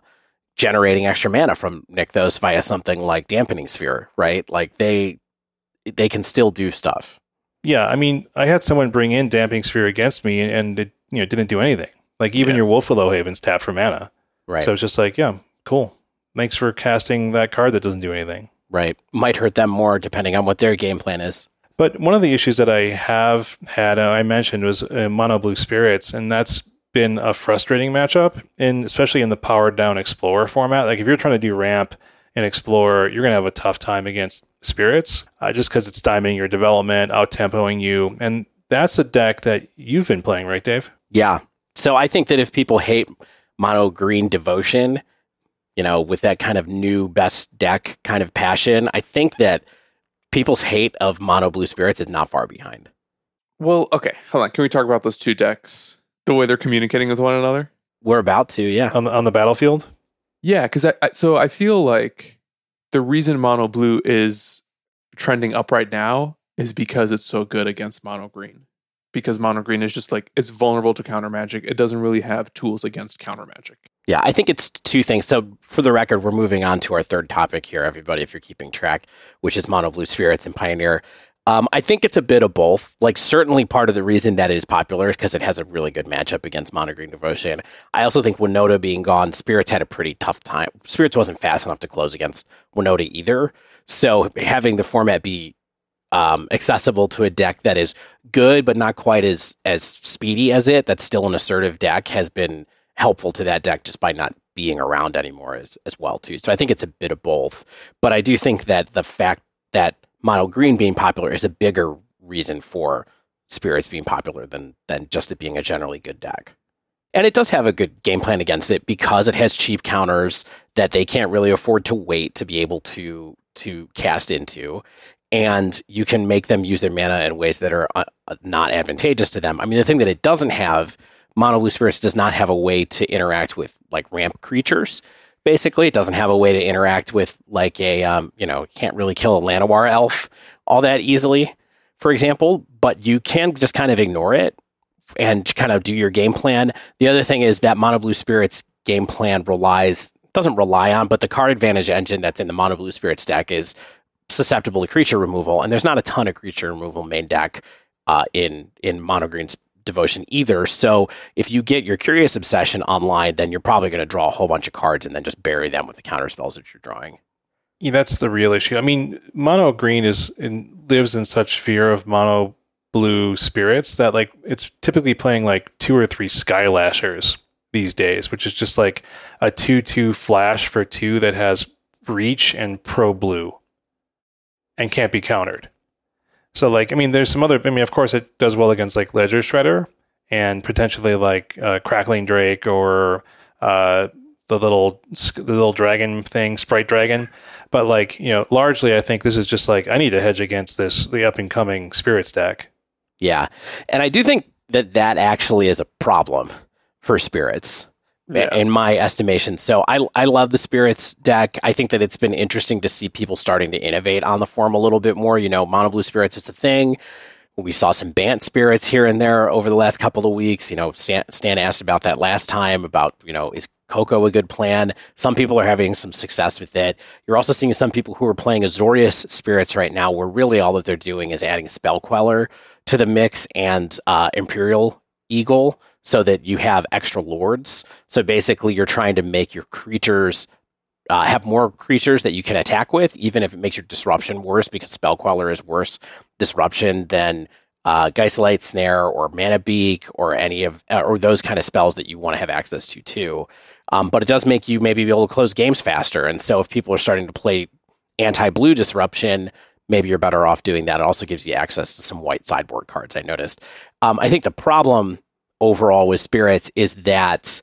generating extra mana from Nykthos via something like Dampening Sphere, right? Like they they can still do stuff.
Yeah, I mean, I had someone bring in Dampening Sphere against me and it you know didn't do anything. Like even
Yeah.
your Wolfwillow Haven's tapped for mana.
Right.
So it's just like, yeah, cool. Thanks for casting that card that doesn't do anything.
right. Might hurt them more depending on what their game plan is.
But one of the issues that I have had, uh, I mentioned, was uh, mono blue spirits, and that's been a frustrating matchup, and especially in the powered down explorer format. Like if you're trying to do ramp and explorer, you're gonna have a tough time against spirits, uh, just because it's diming your development, out tempoing you, and that's a deck that you've been playing, right, Dave?
Yeah. So I think that if people hate mono green devotion, you know, with that kind of new best deck kind of passion, I think that people's hate of mono blue spirits is not far behind.
Well, okay, hold on. Can we talk about those two decks? The way they're communicating with one another?
We're about to, yeah.
On the on the battlefield.
Yeah, because I, I so I feel like the reason mono blue is trending up right now is because it's so good against mono green. Because mono green is just like it's vulnerable to counter magic. It doesn't really have tools against counter magic.
Yeah, I think it's two things. So, for the record, we're moving on to our third topic here, everybody, if you're keeping track, which is Mono Blue Spirits and Pioneer. Um, I think it's a bit of both. Like, certainly part of the reason that it is popular is because it has a really good matchup against Mono Green Devotion. I also think Winota being gone, Spirits had a pretty tough time. Spirits wasn't fast enough to close against Winota either. So, having the format be um, accessible to a deck that is good but not quite as as speedy as it, that's still an assertive deck, has been helpful to that deck just by not being around anymore as, as well too. So I think it's a bit of both. But I do think that the fact that mono green being popular is a bigger reason for spirits being popular than than just it being a generally good deck. And it does have a good game plan against it because it has cheap counters that they can't really afford to wait to be able to to cast into. And you can make them use their mana in ways that are uh, not advantageous to them. I mean, the thing that it doesn't have Mono Blue Spirits does not have a way to interact with like ramp creatures. Basically, it doesn't have a way to interact with like a um, you know can't really kill a Llanowar elf all that easily, for example. But you can just kind of ignore it and kind of do your game plan. The other thing is that Mono Blue Spirits game plan relies doesn't rely on, but the card advantage engine that's in the Mono Blue Spirits deck is susceptible to creature removal, and there's not a ton of creature removal main deck uh, in in Mono Green's devotion either. So if you get your curious obsession online, then you're probably going to draw a whole bunch of cards and then just bury them with the counter spells that you're drawing.
Yeah, that's the real issue. I mean, mono green is lives in such fear of mono blue spirits that like it's typically playing like two or three Skylashers these days, which is just like a two two flash for two that has breach and pro blue and can't be countered. So like, I mean, there's some other. I mean, of course, it does well against like Ledger Shredder and potentially like uh, Crackling Drake or uh, the little the little dragon thing, Sprite Dragon. But like, you know, largely, I think this is just like I need to hedge against this the up and coming Spirits deck.
Yeah. And I do think that that actually is a problem for spirits.
Yeah.
in my estimation. So I I love the spirits deck. I think that it's been interesting to see people starting to innovate on the form a little bit more. You know, mono blue spirits is a thing. We saw some Bant spirits here and there over the last couple of weeks. You know, Stan, Stan asked about that last time about, you know, is Coco a good plan? Some people are having some success with it. You're also seeing some people who are playing Azorius spirits right now, where really all that they're doing is adding Spell Queller to the mix and uh, Empyrean Eagle so that you have extra lords. So basically, you're trying to make your creatures uh, have more creatures that you can attack with, even if it makes your disruption worse, because Spell Queller is worse disruption than uh, Geistlight Snare or Mana Beak or any of uh, or those kind of spells that you want to have access to too. Um, but it does make you maybe be able to close games faster. And so if people are starting to play anti blue disruption, maybe you're better off doing that. It also gives you access to some white sideboard cards, I noticed. Um, I think the problem overall with spirits is that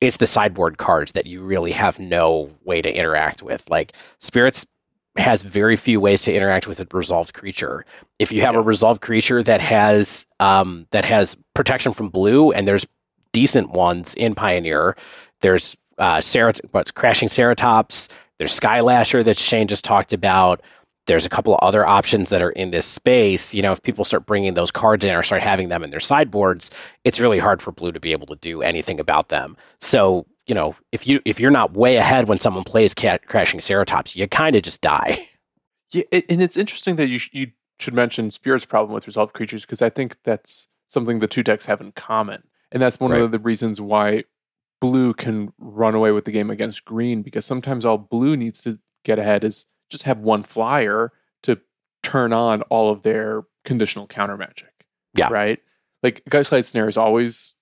it's the sideboard cards that you really have no way to interact with. Like spirits has very few ways to interact with a resolved creature. If you have a resolved creature that has um, that has protection from blue, and there's decent ones in Pioneer, there's uh, Cerat- what's crashing Ceratops, there's Skylasher that Shane just talked about. There's a couple of other options that are in this space. You know, if people start bringing those cards in or start having them in their sideboards, it's really hard for blue to be able to do anything about them. So, you know, if you if you're not way ahead when someone plays cat, crashing Ceratops, you kind of just die. [laughs]
Yeah, it, and it's interesting that you sh- you should mention Spirit's problem with resolved creatures because I think that's something the two decks have in common, and that's one
Right.
of the reasons why blue can run away with the game against green because sometimes all blue needs to get ahead is just have one flyer to turn on all of their conditional counter magic.
Yeah.
right. Like Geistlight Snare is always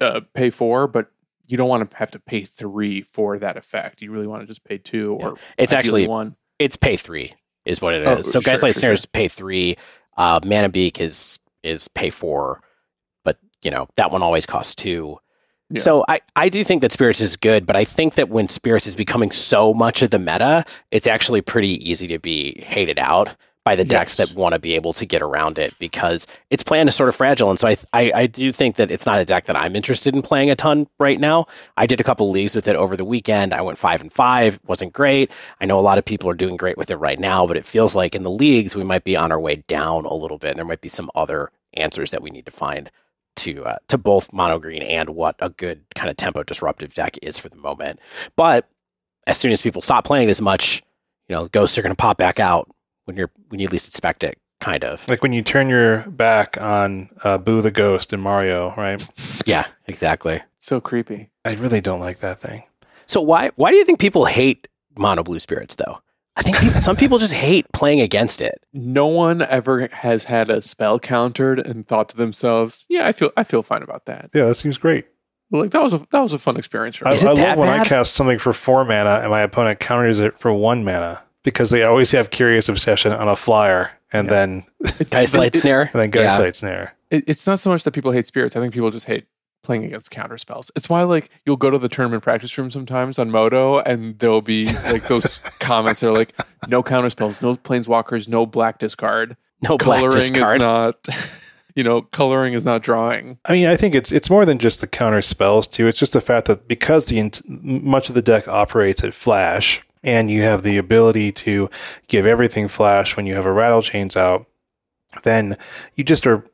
uh, pay four, but you don't want to have to pay three for that effect. You really want to just pay two or
It's actually
one.
it's pay three is what it is.
Oh,
so
sure,
Geistlight
sure,
Snare is pay three. Uh, Mana Beak is is pay four, but you know that one always costs two.
Yeah.
So I, I do think that Spirits is good, but I think that when Spirits is becoming so much of the meta, it's actually pretty easy to be hated out by the decks
Yes.
that want to be able to get around it because its plan is sort of fragile. And so I, I I do think that it's not a deck that I'm interested in playing a ton right now. I did a couple leagues with it over the weekend. I went five and five, wasn't great. I know a lot of people are doing great with it right now, but it feels like in the leagues we might be on our way down a little bit. And there might be some other answers that we need to find to uh, to both mono green and what a good kind of tempo disruptive deck is for the moment. But as soon as people stop playing as much, you know, ghosts are going to pop back out when you're when you least expect it. Kind of,
Like when you turn your back on uh, Boo the Ghost in Mario, right?
yeah, exactly.
So creepy.
I really don't like that thing.
So why why do you think people hate mono blue spirits though? I think people, some people just hate playing against it.
no one ever has had a spell countered and thought to themselves, "Yeah, I feel I feel fine about that."
Yeah, that seems great.
Like that was a that was a fun experience for
I,
me.
Is
I
that
love when I cast something for four mana and my opponent counters it for one mana because they always have Curious Obsession on a flyer and
Yeah.
then
Guys, light [laughs] snare.
and then
Yeah.
Geistlight Snare.
It, it's not so much that people hate spirits. I think people just hate playing against counter spells. It's why like you'll go to the tournament practice room sometimes on Moto and there'll be like those [laughs] comments that are like, "No counter spells, no planeswalkers, no black discard,
No black
coloring is not." [laughs] You know, coloring is not drawing.
I mean, I think it's it's more than just the counter spells too. It's just the fact that because the int- much of the deck operates at flash, and you have the ability to give everything flash when you have a Rattlechains out, then you just are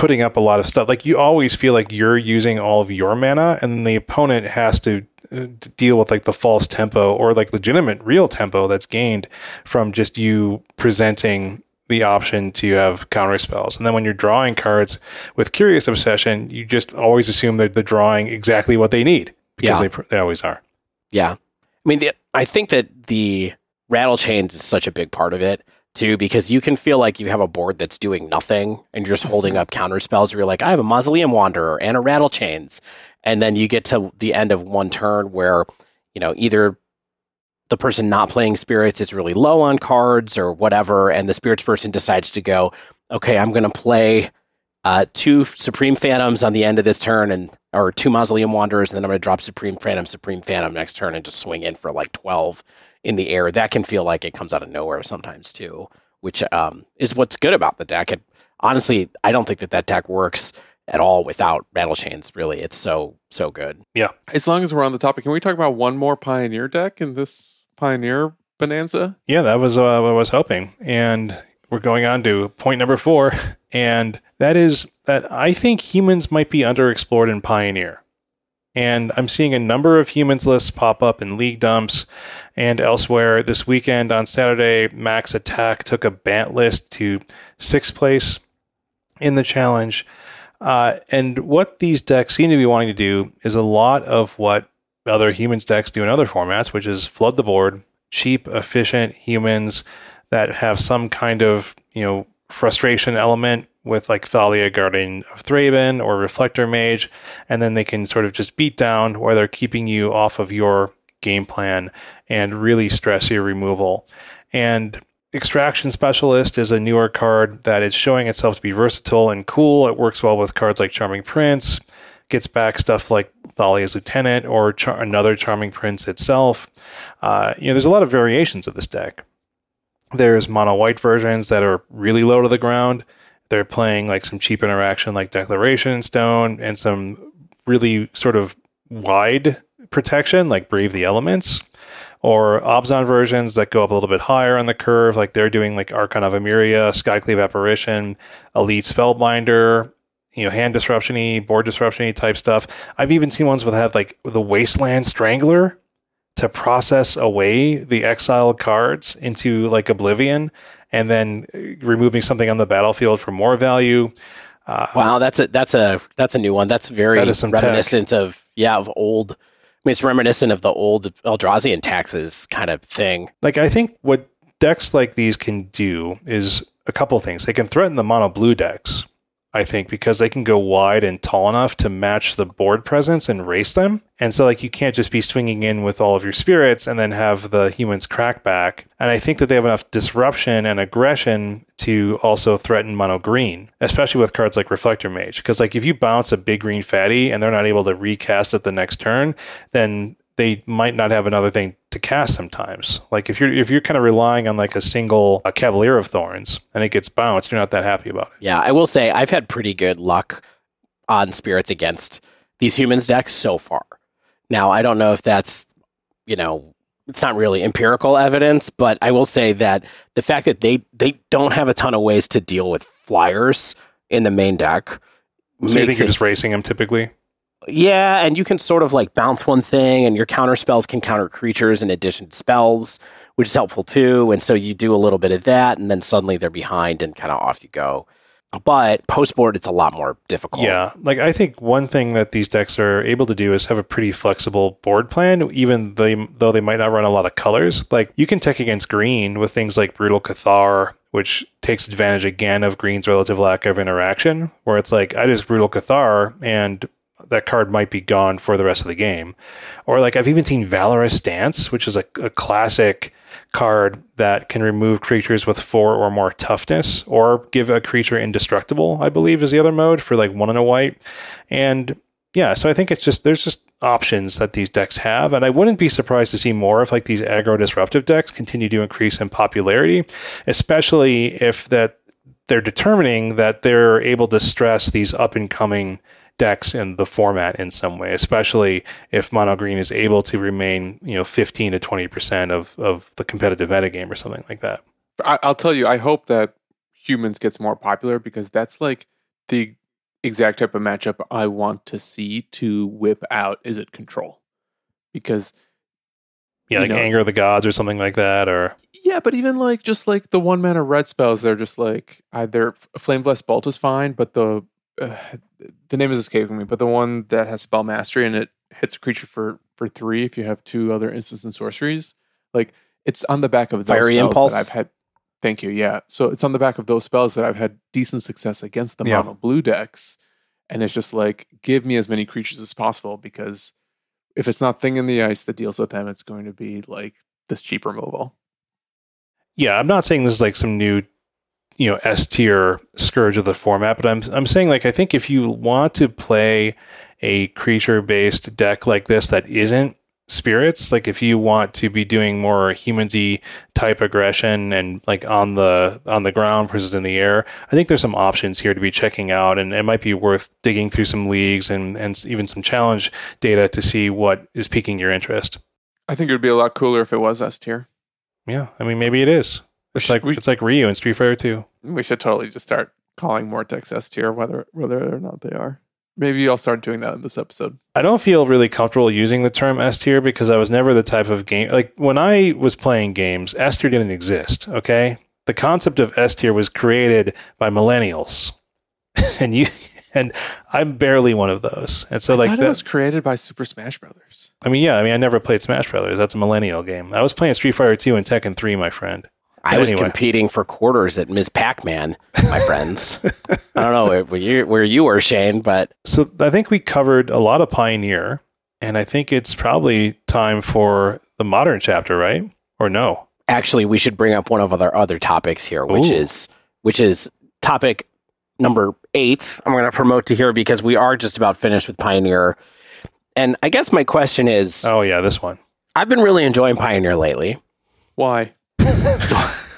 putting up a lot of stuff. Like you always feel like you're using all of your mana, and then the opponent has to uh, to deal with like the false tempo or like legitimate real tempo that's gained from just you presenting the option to have counter spells. And then when you're drawing cards with Curious Obsession, you just always assume that they're drawing exactly what they need because
Yeah.
they pr- they always are.
Yeah. I mean, the, I think that the Rattlechains is such a big part of it too, because you can feel like you have a board that's doing nothing and you're just holding up counter spells where you're like, I have a Mausoleum Wanderer and a Rattlechains. And then you get to the end of one turn where, you know, either the person not playing spirits is really low on cards or whatever, and the spirits person decides to go, okay, I'm going to play uh, two Supreme Phantoms on the end of this turn, and or two Mausoleum Wanderers, and then I'm going to drop Supreme Phantom, Supreme Phantom next turn, and just swing in for like 12 in the air. That can feel like it comes out of nowhere sometimes too, which um, is what's good about the deck. And honestly, I don't think that that deck works at all without Rattlechains. Really, it's so so good. Yeah.
As long as we're on the topic, can we talk about one more Pioneer deck in this Pioneer Bonanza?
Yeah, that was uh, what I was hoping. And we're going on to point number four. [laughs] And that is that I think humans might be underexplored in Pioneer. And I'm seeing a number of humans lists pop up in league dumps and elsewhere. This weekend on Saturday, Max Attack took a Bant list to sixth place in the challenge. Uh, and what these decks seem to be wanting to do is a lot of what other humans decks do in other formats, which is flood the board, cheap, efficient humans that have some kind of you know frustration element with like Thalia Guardian of Thraben or Reflector Mage, and then they can sort of just beat down where they're keeping you off of your game plan and really stress your removal. And Extraction Specialist is a newer card that is showing itself to be versatile and cool. It works well with cards like Charming Prince, gets back stuff like Thalia's Lieutenant or char- another Charming Prince itself. Uh, you know, there's a lot of variations of this deck. There's mono white versions that are really low to the ground. They're playing like some cheap interaction like Declaration Stone and some really sort of wide protection like Brave the Elements or Abzan versions that go up a little bit higher on the curve, like they're doing like Archon of Emeria, Skycleave Apparition, Elite Spellbinder, you know, hand disruptiony, board disruptiony type stuff. I've even seen ones with have like the Wasteland Strangler to process away the exiled cards into like Oblivion and then removing something on the battlefield for more value.
Uh, wow, that's a that's a that's a new one. That's very that reminiscent tech. of yeah of old I mean, it's reminiscent of the old Eldrazian taxes kind of thing.
Like, I think what decks like these can do is a couple things. They can threaten the mono blue decks, I think, because they can go wide and tall enough to match the board presence and race them. And so, like, you can't just be swinging in with all of your spirits and then have the humans crack back. And I think that they have enough disruption and aggression to also threaten mono green, especially with cards like Reflector Mage. Because, like, if you bounce a big green fatty and they're not able to recast it the next turn, then they might not have another thing to cast sometimes. Like if you're if you're kind of relying on like a single a Cavalier of Thorns and it gets bounced, you're not that happy about it.
Yeah, I will say I've had pretty good luck on spirits against these humans decks so far. Now I don't know if that's you know it's not really empirical evidence, but I will say that the fact that they they don't have a ton of ways to deal with flyers in the main deck.
So you think you're just racing them typically?
Yeah, and you can sort of like bounce one thing, and your counter spells can counter creatures in addition to spells, which is helpful too. And so you do a little bit of that, and then suddenly they're behind, and kind of off you go. But post board, it's a lot more difficult.
Yeah, like I think one thing that these decks are able to do is have a pretty flexible board plan, even they, though they might not run a lot of colors. Like you can tech against green with things like Brutal Cathar, which takes advantage again of green's relative lack of interaction, where it's like I just Brutal Cathar and that card might be gone for the rest of the game. Or like I've even seen Valorous Stance, which is a, a classic card that can remove creatures with four or more toughness or give a creature indestructible, I believe is the other mode for like one and a white. And yeah, so I think it's just there's just options that these decks have, and I wouldn't be surprised to see more if like these aggro disruptive decks continue to increase in popularity, especially if that they're determining that they're able to stress these up and coming decks in the format in some way, especially if mono green is able to remain, you know, 15 to 20% of, of the competitive metagame or something like that.
I'll tell you, I hope that humans gets more popular because that's like the exact type of matchup I want to see to whip out Izzet control. Because
yeah, like know, anger of the gods or something like that, or
yeah, but even like just like the one mana red spells, they're just like either flame blessed bolt is fine, but the uh, [sighs] the name is escaping me, but the one that has spell mastery and it hits a creature for for three if you have two other instants and sorceries. Like it's on the back of those
Fiery
spells
impulse.
that I've had. Thank you. Yeah, so it's on the back of those spells that I've had decent success against the yeah. mono blue decks, and it's just like give me as many creatures as possible because if it's not thing in the ice that deals with them, it's going to be like this cheap removal.
Yeah, I'm not saying this is like some new you know S tier scourge of the format, but I'm I'm saying like I think if you want to play a creature based deck like this that isn't spirits, like if you want to be doing more humansy type aggression and like on the on the ground versus in the air, I think there's some options here to be checking out, and it might be worth digging through some leagues and and even some challenge data to see what is piquing your interest.
I think it would be a lot cooler if it was S tier.
Yeah, I mean maybe it is. It's like we, it's like Ryu in Street Fighter 2.
We should totally just start calling Mortex S tier, whether whether or not they are. Maybe I'll start doing that in this episode.
I don't feel really comfortable using the term S tier because I was never the type of game like when I was playing games, S tier didn't exist. Okay, the concept of S tier was created by millennials, [laughs] and you and I'm barely one of those. And so,
I
like,
that was created by Super Smash Brothers.
I mean, yeah, I mean, I never played Smash Brothers. That's a millennial game. I was playing Street Fighter Two and Tekken Three, my friend.
I
But
was
anyway.
competing for quarters at Ms. Pac-Man, my friends. [laughs] I don't know where you, where you were, Shane, but
So I think we covered a lot of Pioneer, and I think it's probably time for the modern chapter, right? Or no?
actually we should bring up one of our other topics here, which
Ooh.
is which is topic number eight. I'm going to promote to here because we are just about finished with Pioneer. And I guess my question is,
Oh yeah, this one.
I've been really enjoying Pioneer lately.
Why? [laughs]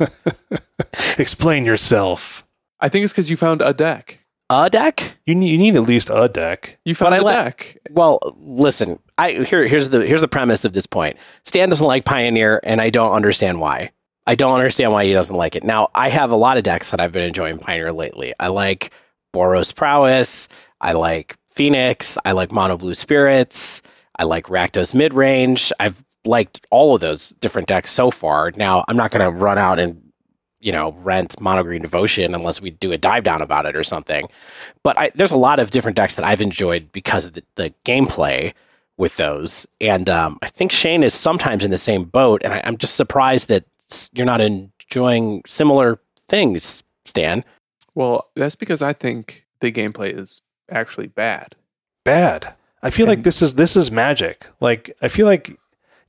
[laughs]
Explain yourself.
I think it's because you found a deck.
A deck?
You need, you need at least a deck.
You found
But I
a
let-
deck.
Well, listen. I here here's the here's the premise of this point. Stan doesn't like Pioneer, and I don't understand why. I don't understand why he doesn't like it. Now, I have a lot of decks that I've been enjoying Pioneer lately. I like Boros Prowess. I like Phoenix. I like Mono Blue Spirits. I like Rakdos Mid Range. I've liked all of those different decks so far. Now, I'm not going to run out and you know rent Mono Green Devotion unless we do a dive down about it or something. But I, there's a lot of different decks that I've enjoyed because of the, the gameplay with those. And um, I think Shane is sometimes in the same boat. And I, I'm just surprised that you're not enjoying similar things, Stan.
Well, that's because I think the gameplay is actually bad.
Bad. I feel like this is this is magic. Like I feel like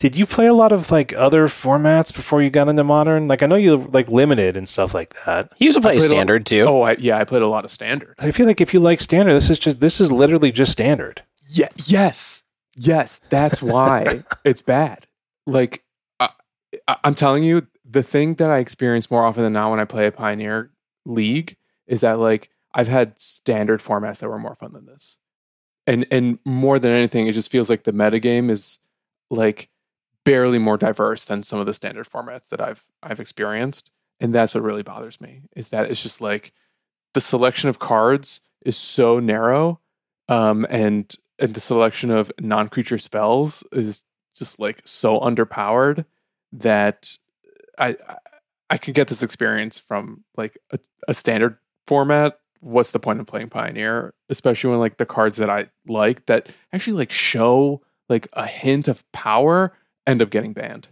did you play a lot of like other formats before you got into modern? Like I know you like limited and stuff like that.
He used to play
played a-
standard too.
Oh, I, yeah, I played a lot of standard.
I feel like if you like standard, this is just this is literally just standard.
Yeah, yes, yes. That's why [laughs] it's bad. Like, I, I- I'm telling you, the thing that I experience more often than not when I play a Pioneer League is that like I've had standard formats that were more fun than this, and and more than anything, it just feels like the metagame is like barely more diverse than some of the standard formats that I've I've experienced, and that's what really bothers me. Is that it's just like the selection of cards is so narrow um, and and the selection of non-creature spells is just like so underpowered that I I, I could get this experience from like a, a standard format. What's the point of playing Pioneer, especially when like the cards that I like that actually like show like a hint of power end up getting banned.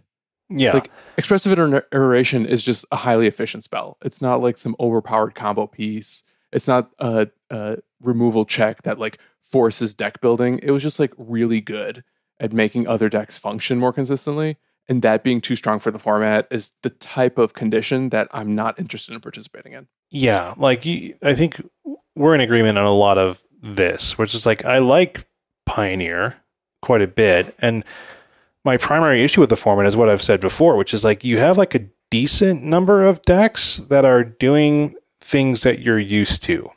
Yeah.
Like expressive iter- iteration is just a highly efficient spell. It's not like some overpowered combo piece. It's not a, a removal check that like forces deck building. It was just like really good at making other decks function more consistently. And that being too strong for the format is the type of condition that I'm not interested in participating in.
Yeah, like you, I think we're in agreement on a lot of this, which is like I like Pioneer quite a bit, and my primary issue with the format is what I've said before, which is like you have like a decent number of decks that are doing things that you're used to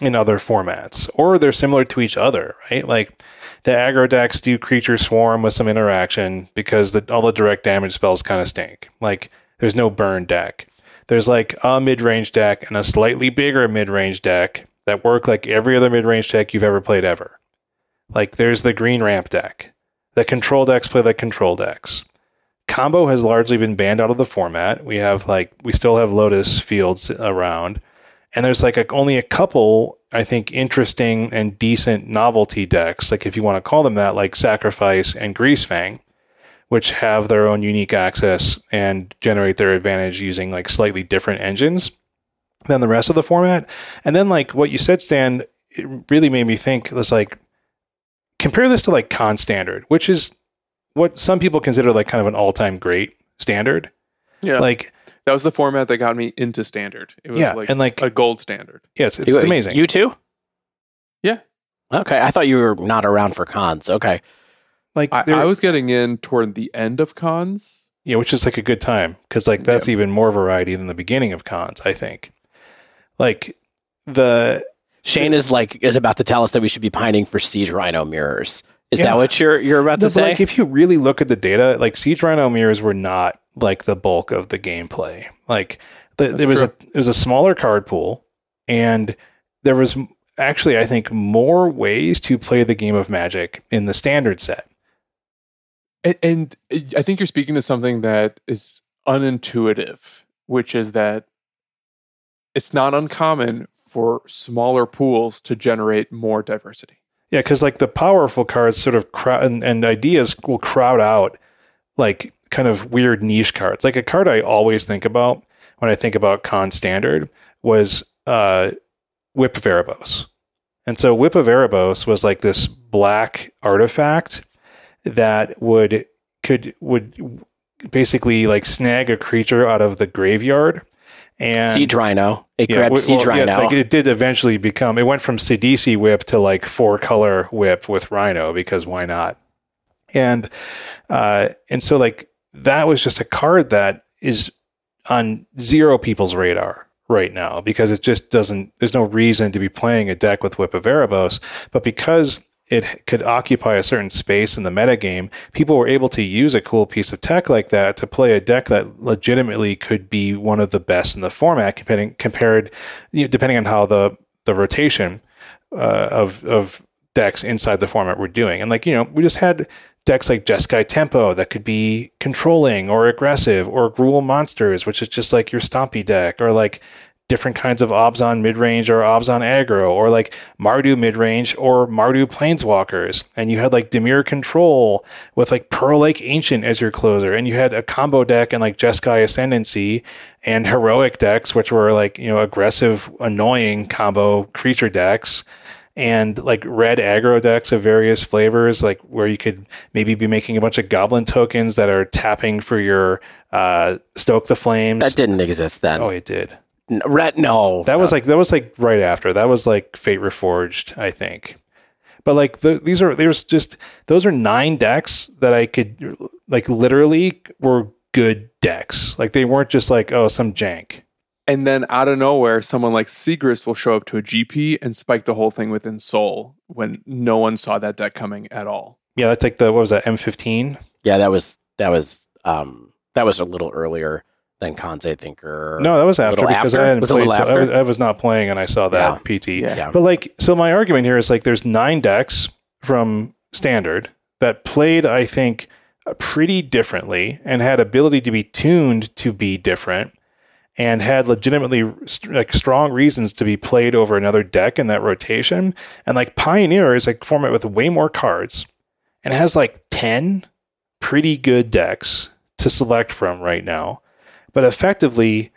in other formats, or they're similar to each other, right? Like the aggro decks do creature swarm with some interaction because the, all the direct damage spells kind of stink. Like there's no burn deck there's like a mid-range deck and a slightly bigger mid-range deck that work like every other mid-range deck you've ever played ever. Like there's the green ramp deck. The control decks play like control decks. Combo has largely been banned out of the format. We have like we still have Lotus fields around. And there's like a, only a couple, I think, interesting and decent novelty decks, like if you want to call them that, like Sacrifice and Greasefang which have their own unique access and generate their advantage using like slightly different engines than the rest of the format. And then like what you said, Stan, it really made me think was like compare this to like con standard, which is what some people consider like kind of an all time great standard.
Yeah.
Like
that was the format that got me into standard. It was
Yeah,
like,
and, like-
a gold standard.
yeah, it's, it's
You- uh,
amazing.
You too?
Yeah.
Okay. I thought you were not around for Khans. Okay.
like
I,
there-
I was getting in toward the end of Khans.
yeah, which is like a good time because like that's even more variety than the beginning of Khans. I think. Like the
Shane is like is about to tell us that we should be pining for siege rhino mirrors. Is
Yeah.
that what you're you're about
No,
to say?
like if you really look at the data, like Siege Rhino mirrors were not like the bulk of the gameplay. Like the, there was a
true.
it was a smaller card pool, and there was actually I think more ways to play the game of Magic in the standard set.
And, and I think you're speaking to something that is unintuitive, which is that it's not uncommon for smaller pools to generate more diversity.
Yeah, because like the powerful cards sort of crowd and, and ideas will crowd out like kind of weird niche cards. Like a card I always think about when I think about con standard was uh, Whip of Erebos. And so Whip of Erebos was like this black artifact that would could would basically like snag a creature out of the graveyard and
Siege Rhino. It
yeah,
grabbed
well,
Siege
yeah,
Rhino.
like it did eventually become. It went from Sidisi whip to like four color whip with Rhino because why not? And uh, and so like that was just a card that is on zero people's radar right now because it just doesn't. There's no reason to be playing a deck with Whip of Erebos, but because it could occupy a certain space in the metagame, people were able to use a cool piece of tech like that to play a deck that legitimately could be one of the best in the format, comparing, compared, you know, depending on how the the rotation uh, of of decks inside the format were doing. And like you know, we just had decks like Jeskai Tempo that could be controlling or aggressive, or Gruul Monsters, which is just like your Stompy deck, or like different kinds of Abzan mid range or Abzan aggro, or like Mardu mid range or Mardu planeswalkers. And you had like Dimir Control with like Pearl Lake Ancient as your closer. And you had a combo deck and like Jeskai Ascendancy and heroic decks, which were like, you know, aggressive, annoying combo creature decks. And like red aggro decks of various flavors, like where you could maybe be making a bunch of goblin tokens that are tapping for your uh, stoke the flames.
that didn't exist then.
oh, it did.
N- Red, no.
That was like that was like right after. That was like Fate Reforged, I think. But like the, these are there's just those are nine decks that I could like literally were good decks. Like they weren't just like oh some jank.
And then out of nowhere, someone like Sigrist will show up to a GP and spike the whole thing within Soul when no one saw that deck coming at all.
Yeah, that's like the what was that M15?
yeah, that was that was um that was a little earlier than Kanze Thinker.
No, that was after because
after?
I hadn't
Was
played. till- I, was, I was not playing, and I saw that PT.
Yeah.
Yeah.
But like, so my argument here is like, there's nine decks from standard that played, I think, uh, pretty differently and had ability to be tuned to be different and had legitimately like strong reasons to be played over another deck in that rotation. And like Pioneer is like a format with way more cards and has like 10 pretty good decks to select from right now. But effectively,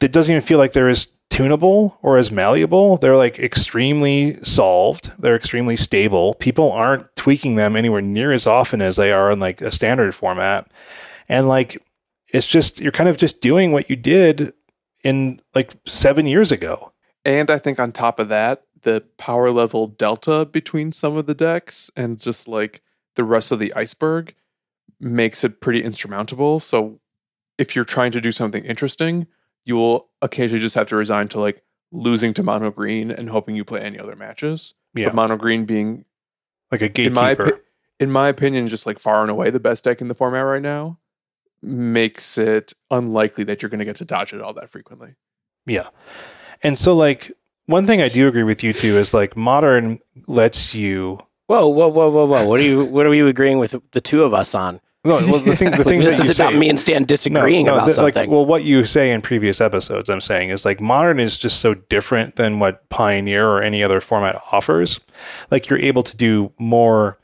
it doesn't even feel like they're as tunable or as malleable. They're like extremely solved. They're extremely stable. People aren't tweaking them anywhere near as often as they are in like a standard format. And like it's just you're kind of just doing what you did in like 7 years ago.
And I think on top of that, the power level delta between some of the decks and just like the rest of the iceberg makes it pretty insurmountable. So if you're trying to do something interesting, you will occasionally just have to resign to like losing to mono green and hoping you play any other matches.
Yeah.
But mono green being
Like a
in my
gatekeeper.
opi- in my opinion, just like far and away the best deck in the format right now, makes it unlikely that you're going to get to dodge it all that frequently.
Yeah. And so like one thing I do agree with you too is like modern lets you
Whoa, whoa, whoa, whoa, whoa! What are you? What are you agreeing with the two of us on?
No, well, the thing the [laughs] things
this
that you
is about
say,
me and Stan disagreeing
No, no,
about
th-
something.
Like, well, what you say in previous episodes, I'm saying is like modern is just so different than what Pioneer or any other format offers. Like you're able to do more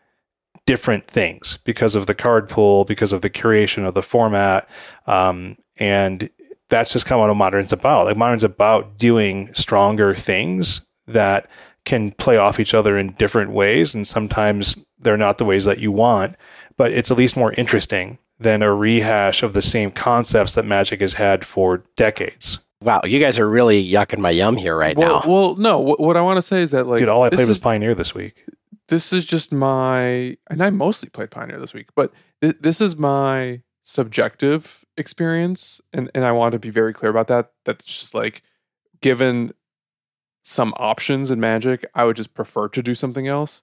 different things because of the card pool, because of the curation of the format, um, and that's just kind of what modern's about. Like modern's about doing stronger things that can play off each other in different ways, and sometimes they're not the ways that you want, but it's at least more interesting than a rehash of the same concepts that Magic has had for decades.
wow, you guys are really yucking my yum here right
well,
now.
well, no. What, what I want to say is that like,
Dude, all I
this
played was Pioneer this week.
this is just my and i mostly played pioneer this week but th- this is my subjective experience and, and i want to be very clear about that that's just like given some options in magic i would just prefer to do something else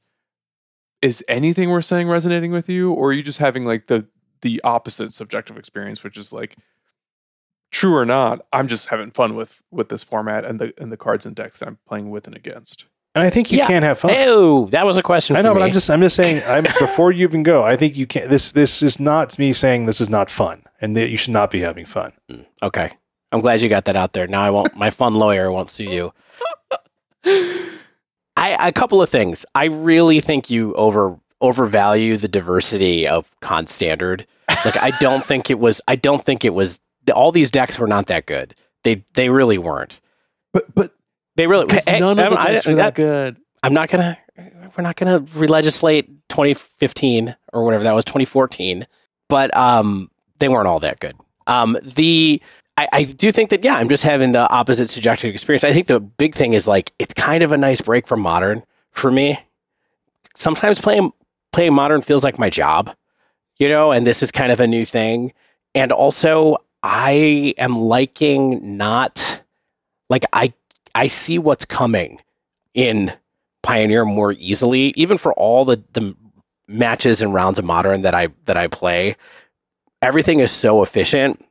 is anything we're saying resonating with you or are you just having like the the opposite subjective experience which is like true or not i'm just having fun with with this format and the and the cards and decks that i'm playing with and against
And I think you
Yeah.
can have fun.
Oh, that was a question.
I
for
know, but
me.
I'm just I'm just saying I'm [laughs] before you even go, I think you can this this is not me saying this is not fun and that you should not be having fun.
Mm, okay. I'm glad you got that out there. Now I won't. My fun lawyer won't sue you. [laughs] I a couple of things. I really think you over overvalue the diversity of con standard. like I don't think it was. I don't think it was. All these decks were not that good. They they really weren't.
But but
They really. Hey,
none of the
I-
decks are
that-
that good.
I'm not gonna. We're not gonna re-legislate 2015 or whatever that was 2014, but um, they weren't all that good. Um, the I, I do think that yeah, I'm just having the opposite subjective experience. I think the big thing is like it's kind of a nice break from modern for me. Sometimes playing playing modern feels like my job, you know, and this is kind of a new thing. And also, I am liking not like I I see what's coming in Pioneer more easily, even for all the the matches and rounds of modern that I that I play. Everything is so efficient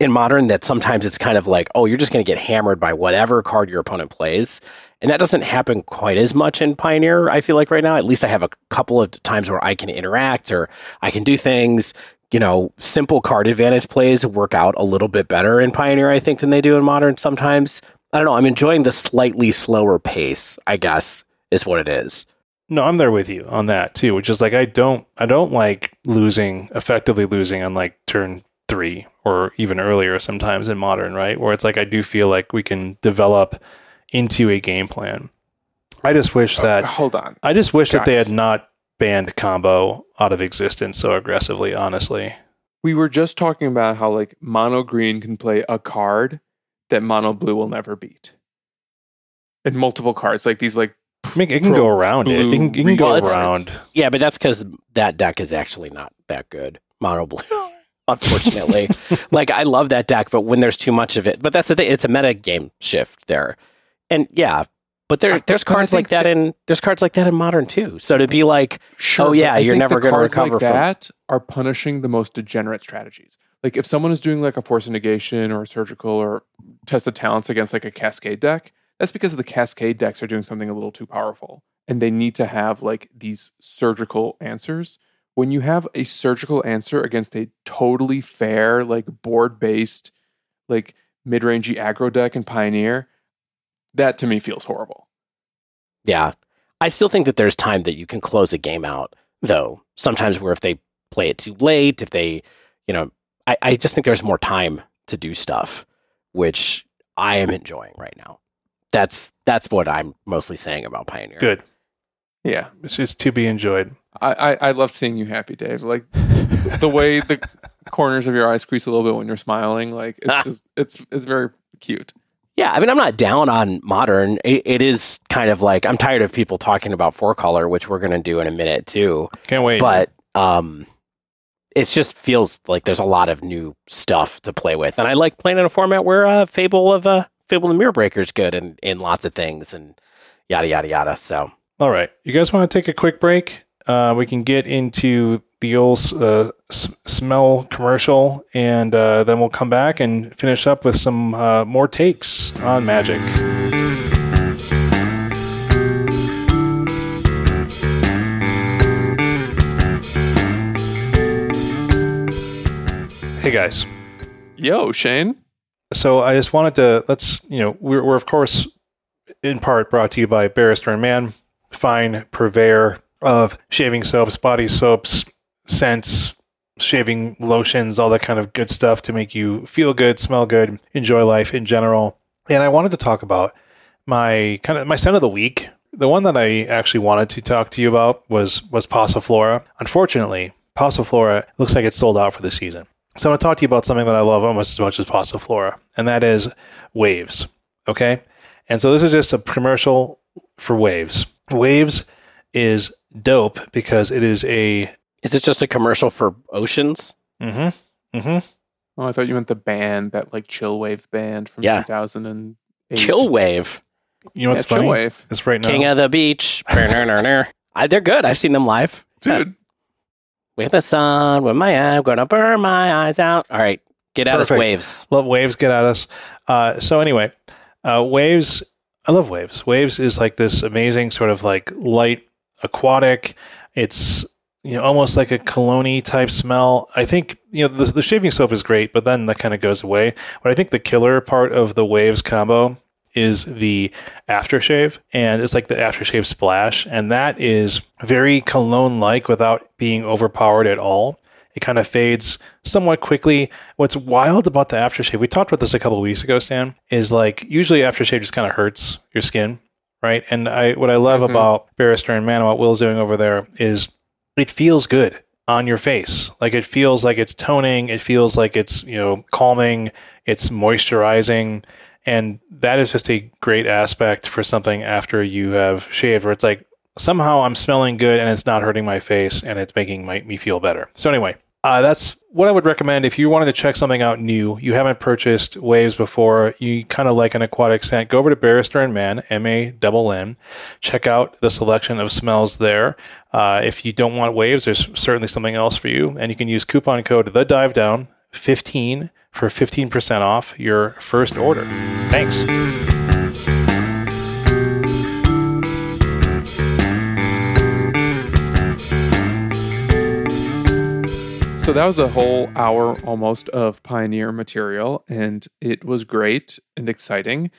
in modern that sometimes it's kind of like, oh, you're just going to get hammered by whatever card your opponent plays. And that doesn't happen quite as much in Pioneer, I feel like right now. At least I have a couple of times where I can interact or I can do things. You know, simple card advantage plays work out a little bit better in Pioneer, I think, than they do in Modern sometimes. I don't know. I'm enjoying the slightly slower pace, I guess, is what it is.
No, I'm there with you on that too, which is like I don't I don't like losing effectively losing on like turn 3 or even earlier sometimes in modern, right? Where it's like I do feel like we can develop into a game plan. I just wish oh, that
Hold on.
I just wish that they had not banned combo out of existence so aggressively, honestly.
We were just talking about how like mono green can play a card that mono blue will never beat. And multiple cards, like these like
I mean, it can go around it. It can, it can go
Well,
around.
Yeah, but that's because that deck is actually not that good. Mono blue, [laughs] unfortunately. [laughs] like I love that deck, but when there's too much of it, but that's the thing. It's a meta game shift there, and yeah, but there there's
but
cards like
think
that, in there's cards like that in modern too. So to be like,
Sure,
Oh, yeah, you're never gonna
cards
recover
like
from-
that are punishing the most degenerate strategies. Like if someone is doing like a force negation or a surgical or test of talents against like a cascade deck, that's because the cascade decks are doing something a little too powerful, and they need to have like these surgical answers. When you have a surgical answer against a totally fair, like board based, like mid rangey aggro deck and Pioneer, that to me feels horrible.
yeah, I still think that there's time that you can close a game out, though. Sometimes where if they play it too late, if they, you know, I, I just think there's more time to do stuff, which I am enjoying right now. That's that's what I'm mostly saying about Pioneer.
Good.
Yeah,
It's just to be enjoyed.
I, I, I love seeing you happy, Dave. Like the way the [laughs] corners of your eyes crease a little bit when you're smiling. Like it's just it's it's very cute.
Yeah, I mean, I'm not down on modern. It, it is kind of like I'm tired of people talking about four color, which we're going to do in a minute too.
Can't wait.
But um, it just feels like there's a lot of new stuff to play with, and I like playing in a format where uh, Fable of uh, Fable the Mirror Breaker is good and in lots of things, and yada yada yada. So
All right. You guys want to take a quick break? Uh, we can get into the old uh, s- smell commercial, and uh, then we'll come back and finish up with some uh, more takes on Magic. Hey guys.
Yo, Shane.
So I just wanted to let's you know we're, we're of course in part brought to you by Barrister and Mann, fine purveyor of shaving soaps, body soaps, scents, shaving lotions, all that kind of good stuff to make you feel good, smell good, enjoy life in general. And I wanted to talk about my kind of my scent of the week. The one that I actually wanted to talk to you about was was Passiflora. Unfortunately, Passiflora looks like it's sold out for the season. So I'm going to talk to you about something that I love almost as much as Passiflora, and that is Waves. Okay? And so this is just a commercial for Waves. Waves is dope because it is a
is this just a commercial for Oceans?
mm-hmm, mm-hmm.
Oh, I thought you meant the band, that like chill wave band from
Yeah.
2008.
Chill Wave,
You know
Yeah,
what's
chill
funny?
wave,
It's right now.
King of the Beach. [laughs] I, they're good. I've seen them live.
dude.
With the sun, with my eye, I'm gonna burn my eyes out. All right, get out us waves.
love waves get at us uh, so anyway uh, waves i love waves waves is like this amazing sort of like light aquatic. It's you know almost like a cologne type smell. I think you know the, the shaving soap is great but then that kind of goes away. But i think the killer part of the waves combo is the aftershave and it's like the aftershave splash and that is very cologne like without being overpowered at all. It kind of fades somewhat quickly. What's wild about the aftershave, we talked about this a couple weeks ago, Stan, is like usually aftershave just kind of hurts your skin, right? And I what I love
Mhm.
about Barrister and Mann, what Will's doing over there is it feels good on your face. Like it feels like it's toning, it feels like it's, you know, calming, it's moisturizing. And that is just a great aspect for something after you have shaved, where it's like somehow I'm smelling good and it's not hurting my face and it's making my, me feel better. So, anyway, uh, that's what I would recommend if you wanted to check something out new. You haven't purchased waves before. You kind of like an aquatic scent. Go over to Barrister and Mann, M A double N. Check out the selection of smells there. Uh, if you don't want waves, there's certainly something else for you, and you can use coupon code the Dive Down 15 for 15% off your first order. Thanks.
So that was a whole hour almost of Pioneer material, and it was great and exciting.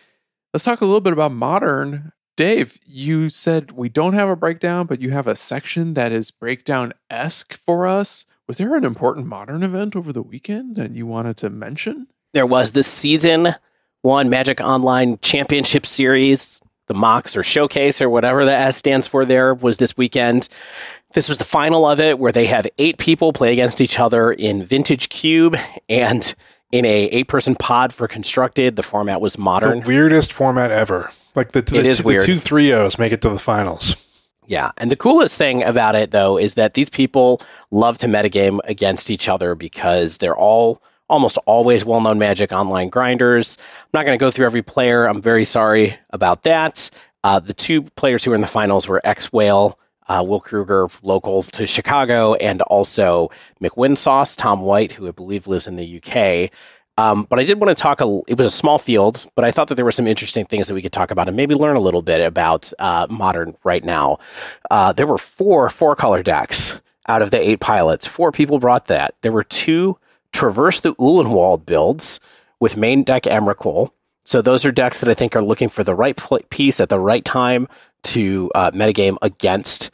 Let's talk a little bit about modern. Dave, you said we don't have a breakdown, but you have a section that is breakdown esque for us. Was there an important modern event over the weekend that you wanted to mention?
There was the season one Magic Online Championship Series, the MOCS or Showcase or whatever the S stands for there was this weekend. This was the final of it where they have eight people play against each other in Vintage Cube and in a eight person pod for constructed. The format was modern.
The weirdest format ever. Like the, the,
It is
the
weird.
two three O's make it to the finals.
Yeah. And the coolest thing about it, though, is that these people love to metagame against each other because they're all almost always well known Magic online grinders. I'm not going to go through every player. I'm very sorry about that. Uh, the two players who were in the finals were X Whale, uh, Will Kruger, local to Chicago, and also McWinsauce, Tom White, who I believe lives in the UK. Um, but I did want to talk. A, it was a small field, but I thought that there were some interesting things that we could talk about and maybe learn a little bit about uh, modern right now. Uh, there were four four color decks out of the eight pilots. Four people brought that. There were two Traverse the Ulvenwald builds with main deck Emrakul. So those are decks that I think are looking for the right pl- piece at the right time to uh, metagame against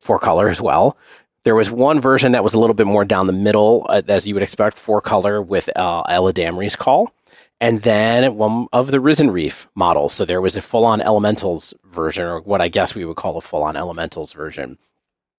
four color as well. There was one version that was a little bit more down the middle, uh, as you would expect, four color with uh, Eladamri's call. And then one of the Risen Reef models. So there was a full on Elementals version, or what I guess we would call a full on Elementals version.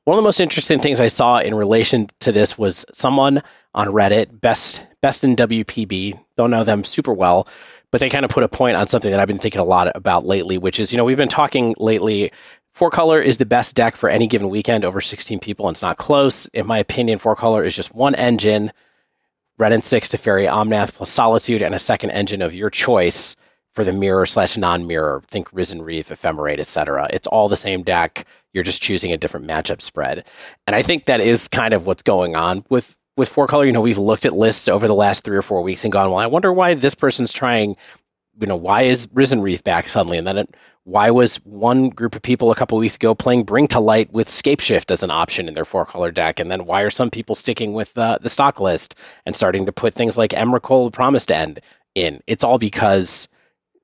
One of the most interesting things I saw in relation to this was someone on Reddit, best best in WPB, don't know them super well, but they kind of put a point on something that I've been thinking a lot about lately, which is, you know, we've been talking lately Four color is the best deck for any given weekend over 16 people, and it's not close. In my opinion, four color is just one engine, Wrenn and Six Teferi Omnath plus Solitude, and a second engine of your choice for the mirror slash non mirror. Think Risen Reef, Ephemerate, etc. It's all the same deck. You're just choosing a different matchup spread. And I think that is kind of what's going on with with four color. You know, we've looked at lists over the last three or four weeks and gone, well, I wonder why this person's trying you know, why is Risen Reef back suddenly? And then it, why was one group of people a couple weeks ago playing Bring to Light with Scapeshift as an option in their four color deck? And then why are some people sticking with uh, the stock list and starting to put things like Emrakul Promised End in? It's all because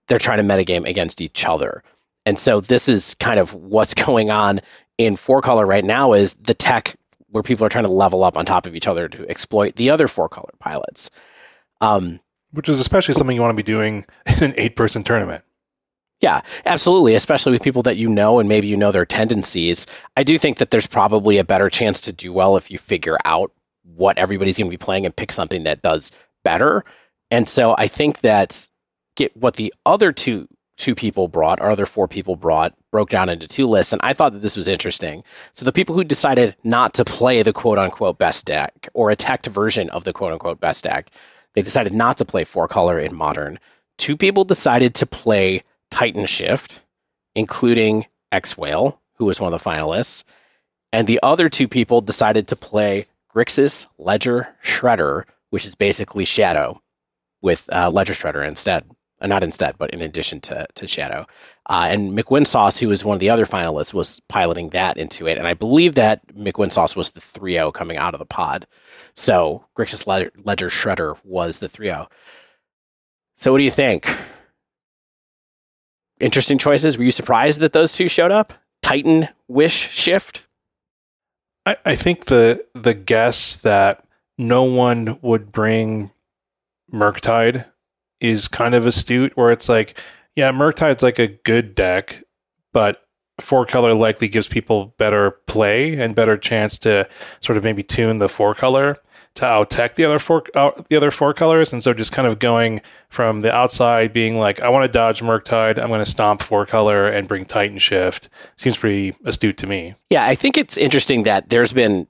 they're trying to metagame against each other. And so this is kind of what's [laughs] going on in four color right now is the tech where people are trying to level up on top of each other to exploit the other four color pilots. Um,
which is especially something you want to be doing [laughs] in an eight person tournament.
Yeah, absolutely. Especially with people that you know and maybe you know their tendencies. I do think that there's probably a better chance to do well if you figure out what everybody's going to be playing and pick something that does better. And so I think that get what the other two two people brought, or other four people brought, broke down into two lists, and I thought that this was interesting. So the people who decided not to play the quote unquote best deck or a teched version of the quote unquote best deck, they decided not to play four color in modern. Two people decided to play Titan Shift, including X Whale, who was one of the finalists. And the other two people decided to play Grixis Ledger Shredder, which is basically Shadow with uh, Ledger Shredder instead. Uh, not instead, but in addition to, to Shadow. Uh, and McWinsauce, who was one of the other finalists, was piloting that into it. And I believe that McWinsauce was the 3 0 coming out of the pod. So Grixis Ledger, Shredder was the 3 0. So what do you think? Interesting choices. Were you surprised that those two showed up? Titan Wish Shift?
I, I think the the guess that no one would bring Murktide is kind of astute, where it's like, yeah, Murktide's like a good deck, but four color likely gives people better play and better chance to sort of maybe tune the four color to out tech the other four out the other four colors, and so just kind of going from the outside, being like, I want to dodge Murktide, I'm going to stomp four color and bring Titan Shift. Seems pretty astute to me.
Yeah, I think it's interesting that there's been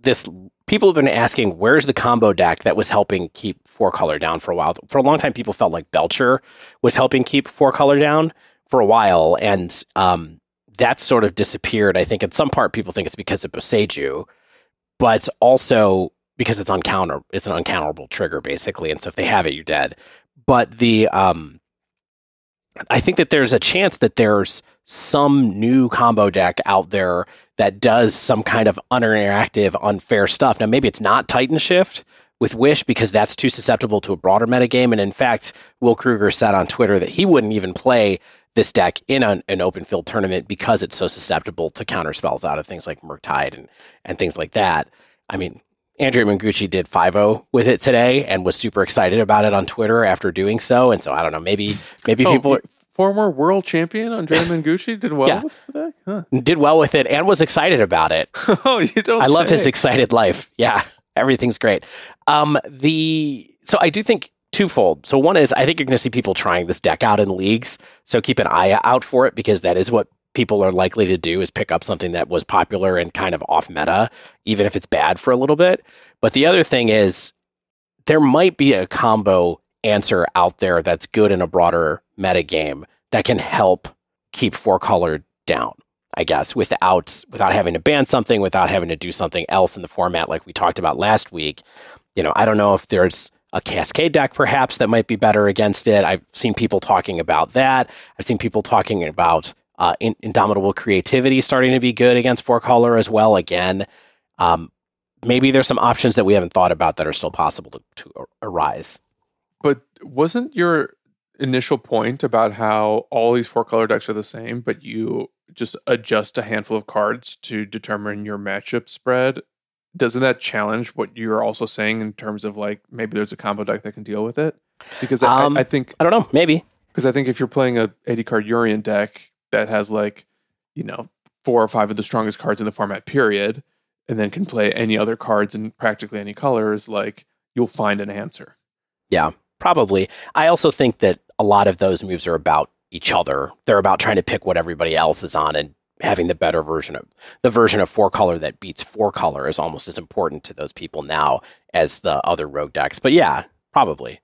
this. People have been asking, where's the combo deck that was helping keep four color down for a while? For a long time, people felt like Belcher was helping keep four color down for a while, and um, that's sort of disappeared. I think in some part, people think it's because of Boseiju, but also because it's uncounter it's an uncounterable trigger basically and so if they have it you're dead but the um i think that there's a chance that there's some new combo deck out there that does some kind of uninteractive unfair stuff now maybe it's not titan shift with wish because that's too susceptible to a broader metagame and in fact will kruger said on twitter that he wouldn't even play this deck in an, an open field tournament because it's so susceptible to counter spells out of things like Murktide and, and things like that. I mean, Andrea Mengucci did 5 with it today and was super excited about it on Twitter after doing so. And so I don't know, maybe maybe
Oh,
people
former world champion Andrea [laughs] Mengucci did well
Yeah.
with that. Huh.
did well with it and was excited about it. [laughs]
oh, you don't.
I love his excited life. Yeah, everything's great. Um, the so I do think twofold. So one is I think you're going to see people trying this deck out in leagues. So keep an eye out for it because that is what people are likely to do is pick up something that was popular and kind of off meta, even if it's bad for a little bit. But the other thing is there might be a combo answer out there that's good in a broader meta game that can help keep four color down. I guess without without having to ban something, without having to do something else in the format like we talked about last week. You know, I don't know if there's a cascade deck perhaps that might be better against it. I've seen people talking about that. I've seen people talking about uh, in, indomitable creativity starting to be good against four color as well. Again, um, maybe there's some options that we haven't thought about that are still possible to, to arise.
But wasn't your initial point about how all these four color decks are the same, but you just adjust a handful of cards to determine your matchup spread? Doesn't that challenge what you're also saying in terms of like maybe there's a combo deck that can deal with it? Because I-
Um,
I, I think
I don't know. Maybe.
because I think if you're playing a 80 card Yorion deck that has like, you know, four or five of the strongest cards in the format, period, and then can play any other cards in practically any colors, like you'll find an answer.
Yeah, probably. I also think that a lot of those moves are about each other. They're about trying to pick what everybody else is on and having the better version of the version of four color that beats four color is almost as important to those people now as the other rogue decks. But yeah, probably.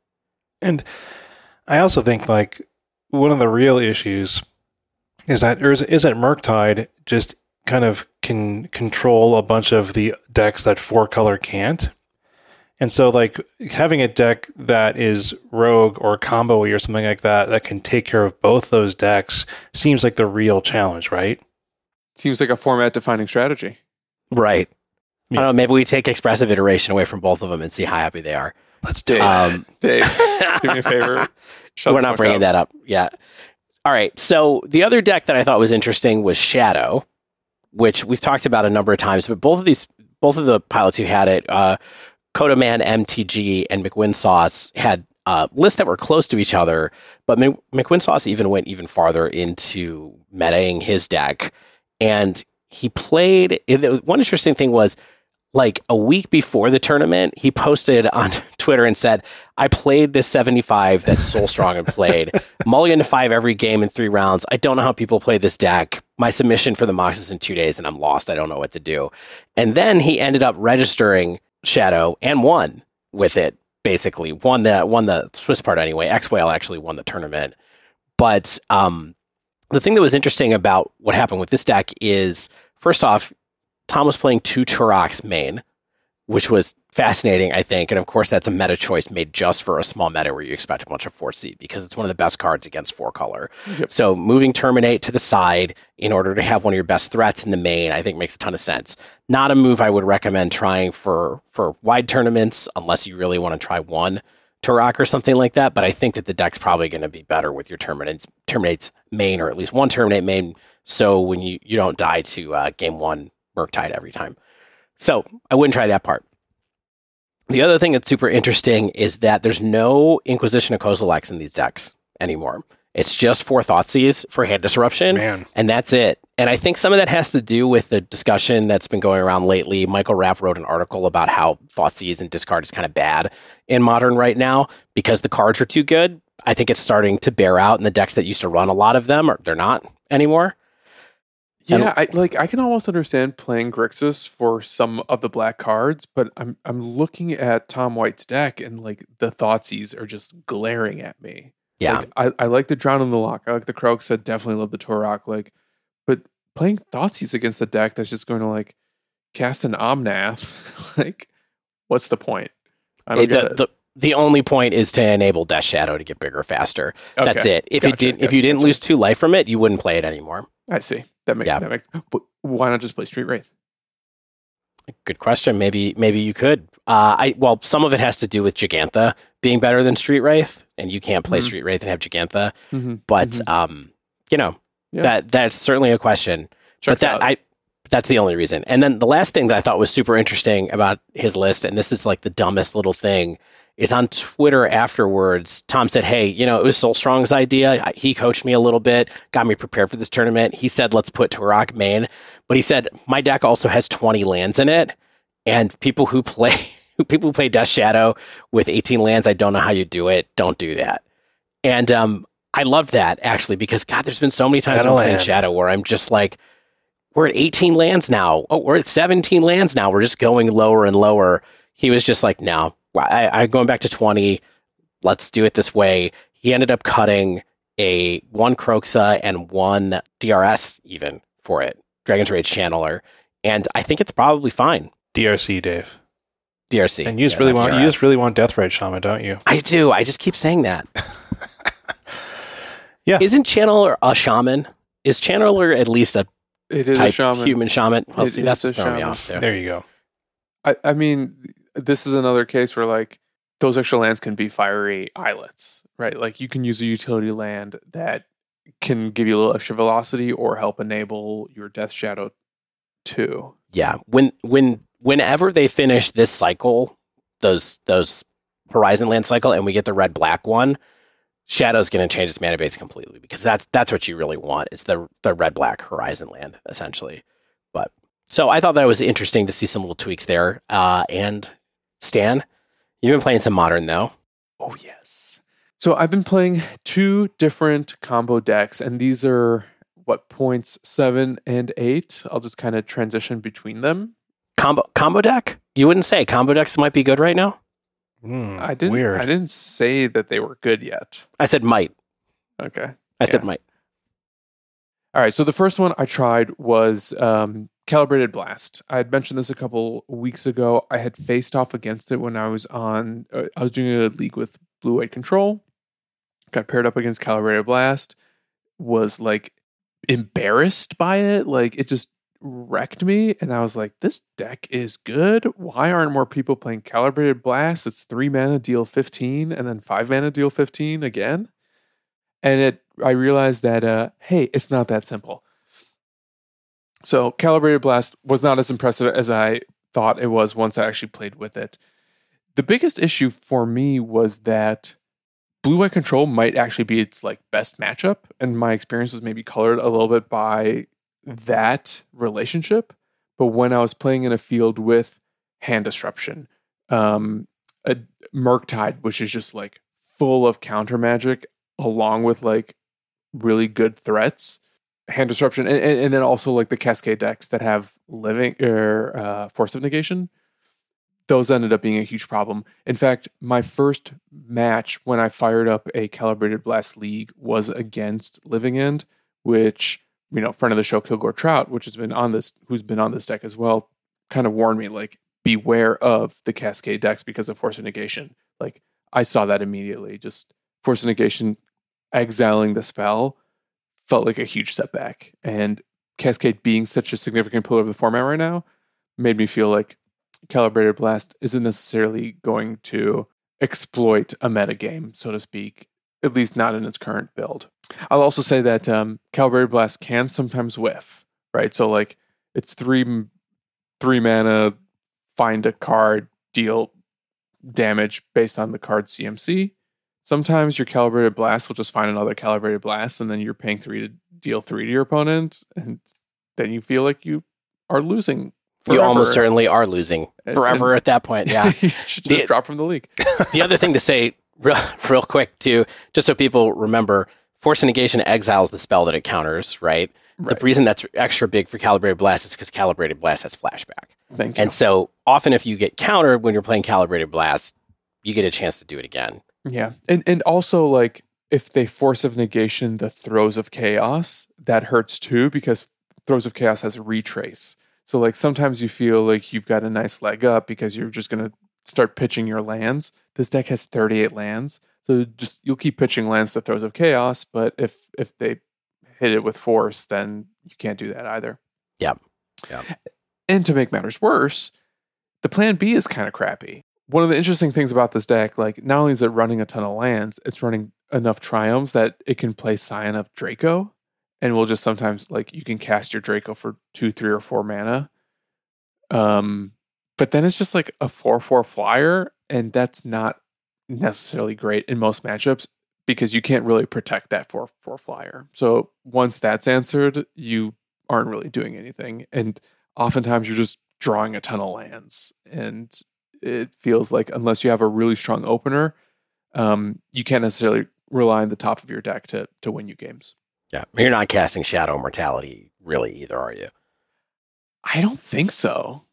And I also think like one of the real issues is that or is, is that Murktide just kind of can control a bunch of the decks that four color can't. And so like having a deck that is rogue or combo or something like that that can take care of both those decks seems like the real challenge, right?
Seems like a format defining strategy.
Right. I don't know. Maybe we take expressive iteration away from both of them and see how happy they are.
Let's do it.
Um,
Dave, do me a favor. [laughs] Shut
We're not bringing
up.
that up yet. All right. So the other deck that I thought was interesting was Shadow, which we've talked about a number of times. But both of these, both of the pilots who had it, uh, Kodaman, MTG, and McWin Sauce had uh, lists that were close to each other. But Mc- McWin Sauce even went even farther into metaing his deck, and he played. One interesting thing was like a week before the tournament, he posted on [laughs] Twitter and said, I played this 75 that Soul Strong had played. [laughs] Mulligan to five every game in three rounds. I don't know how people play this deck. My submission for the MOCS is in two days and I'm lost. I don't know what to do. And then he ended up registering Shadow and won with it, basically. Won the won the Swiss part anyway. X Whale actually won the tournament. But um the thing that was interesting about what happened with this deck is first off, Tom was playing two Tourachs main, which was fascinating, I think. And of course, that's a meta choice made just for a small meta where you expect a bunch of 4C because it's one of the best cards against four color.
Yep.
So moving Terminate to the side in order to have one of your best threats in the main, I think makes a ton of sense. Not a move I would recommend trying for for wide tournaments unless you really want to try one Tourach or something like that. But I think that the deck's probably going to be better with your Terminates Terminates main or at least one Terminate main. So when you, you don't die to uh, game one Murktide every time. So I wouldn't try that part. The other thing that's super interesting is that there's no Inquisition of Kozilek's in these decks anymore. It's just four Thoughtseize for hand disruption,
Man.
and that's it. And I think some of that has to do with the discussion that's been going around lately. Michael Raff wrote an article about how Thoughtseize and discard is kind of bad in modern right now because the cards are too good. I think it's starting to bear out in the decks that used to run a lot of them, or they're not anymore.
Yeah, I like I can almost understand playing Grixis for some of the black cards, but I'm I'm looking at Tom White's deck and like the Thoughtseize are just glaring at me.
Yeah.
Like, I, I like the Drown in the Loch. I like the Kroxa. Definitely love the Tourach. Like, but playing Thoughtseize against the deck that's just going to like cast an Omnath, [laughs] like, what's the point? I don't
It-
get
the,
it.
the the only point is to enable Death Shadow to get bigger faster. That's it. If it
Gotcha,
did, if
gotcha,
you didn't
gotcha.
lose two life from it, you wouldn't play it anymore.
I see. That makes
Yeah.
that makes. But why not just play Street Wraith?
Good question. Maybe maybe you could. Uh, I well, some of it has to do with Gigantha being better than Street Wraith, and you can't play
Mhm.
Street Wraith and have Gigantha.
Mm-hmm.
But
Mhm.
um, you know
Yeah.
that that's certainly a question.
Checks
but that
out.
I that's the only reason. And then the last thing that I thought was super interesting about his list, and this is like the dumbest little thing, is on Twitter afterwards. Tom said, "Hey, you know, it was Soul Strong's idea. He coached me a little bit, got me prepared for this tournament. He said, let's put Tourach main, but he said my deck also has 20 lands in it, and people who play." [laughs] People who play Death Shadow with 18 lands, I don't know how you do it. Don't do that. And um, I love that actually because God, there's been so many times
Add
when
a
I'm playing. Shadow where I'm just like, we're at 18 lands now. Oh, we're at 17 lands now. We're just going lower and lower. He was just like, no, I, I'm going back to 20. Let's do it this way. He ended up cutting a one Kroxa and one DRS even for it, Dragon's Rage Channeler. And I think it's probably fine.
DRC, Dave.
DRC.
And you just
Yeah,
really
not
want you just really want Death Rage Shaman, don't you?
I do. I just keep saying that. [laughs]
Yeah.
Isn't Channeler a shaman? Is Channeler at least a
it is a
type
shaman.
human shaman? Well,
It
see, that's just
a
throwing me
shaman.
off there.
There you go.
I, I mean, this is another case where like those extra lands can be fiery islets, right? Like you can use a utility land that can give you a little extra velocity or help enable your Death Shadow too.
Yeah. When when whenever they finish this cycle, those those Horizon Land cycle, and we get the red black one, Shadow's going to change its mana base completely because that's that's what you really want. It's the the red black Horizon Land essentially. But so I thought that was interesting to see some little tweaks there. Uh, and Stan, you've been playing some modern though.
Oh yes. So I've been playing two different combo decks, and these are what points seven and eight. I'll just kind of transition between them.
Combo combo deck? You wouldn't say combo decks might be good right now?
Hmm,
I didn't.
Weird.
I didn't say that they were good yet.
I said might.
Okay.
I said might.
All right. So the first one I tried was um, Calibrated Blast. I had mentioned this a couple weeks ago. I had faced off against it when I was on. Uh, I was doing a league with Blue White Control. Got paired up against Calibrated Blast. Was like embarrassed by it. Like it just wrecked me, and I was like, "This deck is good. Why aren't more people playing Calibrated Blast? It's three mana, deal fifteen, and then five mana, deal fifteen again." and it I realized that uh, hey, it's not that simple. So calibrated blast was not as impressive as I thought it was once I actually played with it. The biggest issue for me was that blue white control might actually be its like best matchup, and my experience was maybe colored a little bit by that relationship. But when I was playing in a field with hand disruption, um, a which is just like full of counter magic, along with like really good threats, hand disruption, and, and, and then also like the cascade decks that have living or uh, force of negation. Those ended up being a huge problem. In fact, my first match when I fired up a calibrated blast league was against Living End, which you know, friend of the show, Kilgore Trout, which has been on this, who's been on this deck as well, kind of warned me like beware of the cascade decks because of force of negation. Like I saw that immediately. Just force of negation exiling the spell felt like a huge setback. And Cascade being such a significant pillar of the format right now made me feel like Calibrated Blast isn't necessarily going to exploit a meta game, so to speak, at least not in its current build. I'll also say that um, Calibrated Blast can sometimes whiff, right? So like it's three three mana, find a card, deal damage based on the card CMC. Sometimes your calibrated blast will just find another calibrated blast, and then you're paying three to deal three to your opponent, and then you feel like you are losing.
You almost certainly are losing
And-
forever at that point. [laughs] Yeah.
you should just
The-
drop from the league. [laughs]
the other thing to say [laughs] real, real quick too, just so people remember, Force Negation exiles the spell that it counters, right?
Right.
The reason that's extra big for Calibrated Blast is because Calibrated Blast has flashback.
Thank you.
And so often if you get countered when you're playing Calibrated Blast, you get a chance to do it again.
Yeah. And and also like if they force of negation the throes of chaos, that hurts too because throes of chaos has retrace. So like sometimes you feel like you've got a nice leg up because you're just gonna start pitching your lands. This deck has 38 lands. So just you'll keep pitching lands to throes of chaos, but if if they hit it with force, then you can't do that either.
Yep. Yep.
And to make matters worse, the plan B is kind of crappy. One of the interesting things about this deck, like not only is it running a ton of lands, it's running enough triomes that it can play Scion of Draco. And we'll just sometimes like you can cast your Draco for two, three, or four mana. Um, but then it's just like a four four flyer, and that's not necessarily great in most matchups because you can't really protect that four four flyer. So once that's answered, you aren't really doing anything. And oftentimes you're just drawing a ton of lands. And it feels like unless you have a really strong opener, um, you can't necessarily rely on the top of your deck to to win you games.
Yeah. You're not casting Shadow Mortality really either, are you?
I don't think so.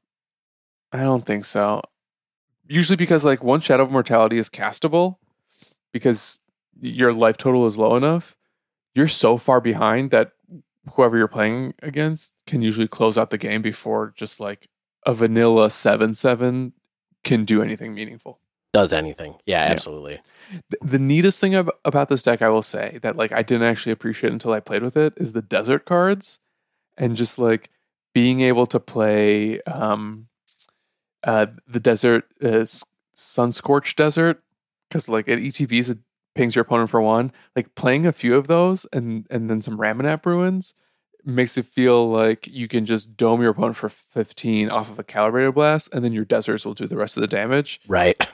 I don't think so. Usually because like one Shadow of Mortality is castable because your life total is low enough, you're so far behind that whoever you're playing against can usually close out the game before just like a vanilla 7-7 can do anything meaningful.
Does anything. Yeah,
Yeah.
absolutely.
Th- The neatest thing ab- about this deck, I will say, that like I didn't actually appreciate until I played with it, is the desert cards, and just like being able to play um, uh, the desert uh, sunscorched desert, because like at ETBs, it pings your opponent for one. Like playing a few of those, and and then some Ramunap ruins makes it feel like you can just dome your opponent for 15 off of a calibrated blast and then your deserts will do the rest of the damage
Right.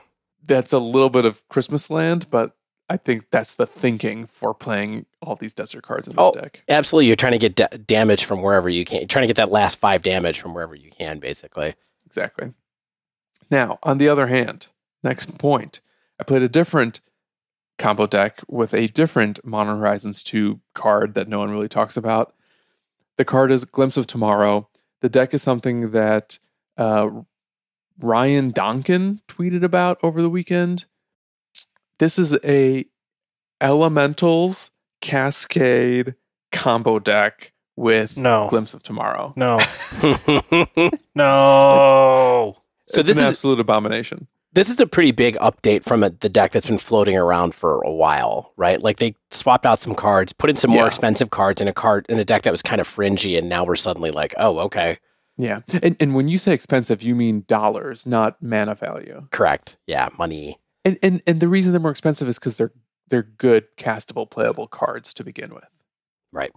that's a little bit of Christmas land, but I think that's the thinking for playing all these desert cards in this
Oh.
deck.
Absolutely. You're trying to get da- damage from wherever you can. You're trying to get that last five damage from wherever you can, basically.
Exactly. Now, on the other hand, next point, I played a different combo deck with a different Modern Horizons 2 card that no one really talks about. The card is Glimpse of Tomorrow. The deck is something that uh, Ryan Donkin tweeted about over the weekend. This is a Elementals Cascade combo deck with
No.
Glimpse of Tomorrow.
No.
so [laughs]
No.
So
this
this an
is-
absolute abomination.
This is a pretty big update from a, the deck that's been floating around for a while, right? Like they swapped out some cards, put in some more expensive cards in a card in a deck that was kind of fringy, and now we're suddenly like, oh, okay,
Yeah. And and when you say expensive, you mean dollars, not mana value.
correct, yeah, money,
And and and the reason they're more expensive is because they're they're good castable playable cards to begin with.
right?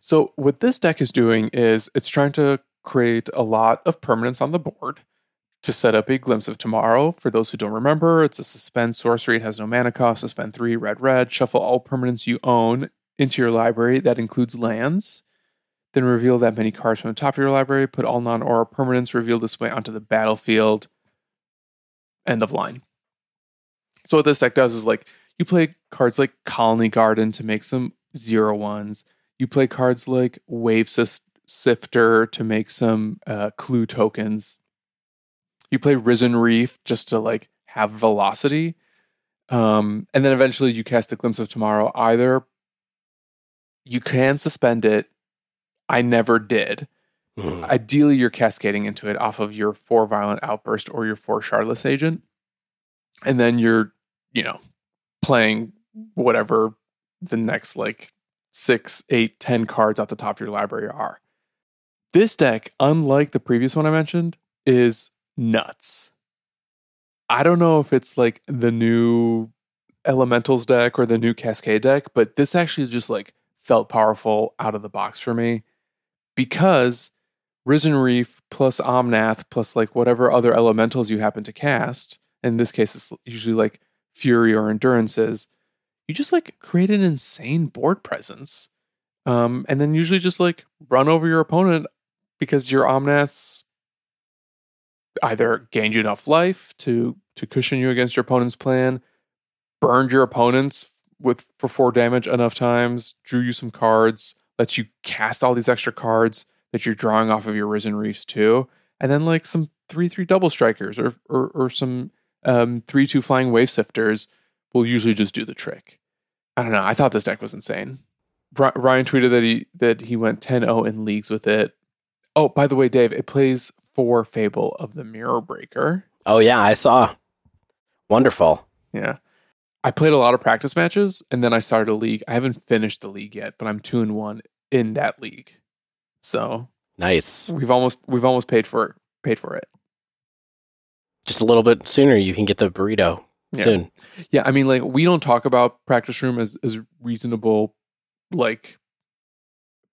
So what this deck is doing is it's trying to create a lot of permanence on the board to set up a glimpse of tomorrow. For those who don't remember, it's a suspend sorcery. It has no mana cost. Suspend three, red, red. Shuffle all permanents you own into your library. That includes lands. Then reveal that many cards from the top of your library. Put all non-aura permanents revealed this way onto the battlefield. End of line. So what this deck does is like you play cards like Colony Garden to make some zero ones. You play cards like Wave Sifter to make some uh, clue tokens. You play Risen Reef just to like have velocity. Um, and then eventually you cast the Glimpse of Tomorrow. Either you can suspend it. I never did.
Mhm.
Ideally, you're cascading into it off of your four violent outburst or your four shardless agent. And then you're, you know, playing whatever the next like six, eight, ten cards off the top of your library are. This deck, unlike the previous one I mentioned, is nuts. I don't know if it's like the new Elementals deck or the new Cascade deck, but this actually just like felt powerful out of the box for me because Risen Reef plus Omnath plus like whatever other elementals you happen to cast in this case it's usually like fury or endurances you just like create an insane board presence um, and then usually just like run over your opponent because your omnaths either gained you enough life to to cushion you against your opponent's plan burned your opponents with for four damage enough times drew you some cards lets you cast all these extra cards that you're drawing off of your risen reefs too and then like some three three double strikers or or, or some um, three two flying wavesifters will usually just do the trick. I don't know. I thought this deck was insane. Ryan tweeted that he that he went 10-0 in leagues with it. Oh, by the way, Dave, it plays for Fable of the Mirror Breaker.
Oh yeah, I saw. Wonderful.
Yeah. I played a lot of practice matches and then I started a league. I haven't finished the league yet, but I'm two and one in that league. So
Nice.
we've almost we've almost paid for paid for it.
Just a little bit sooner, you can get the burrito
Yeah.
soon.
Yeah, I mean, like we don't talk about practice room as as reasonable, like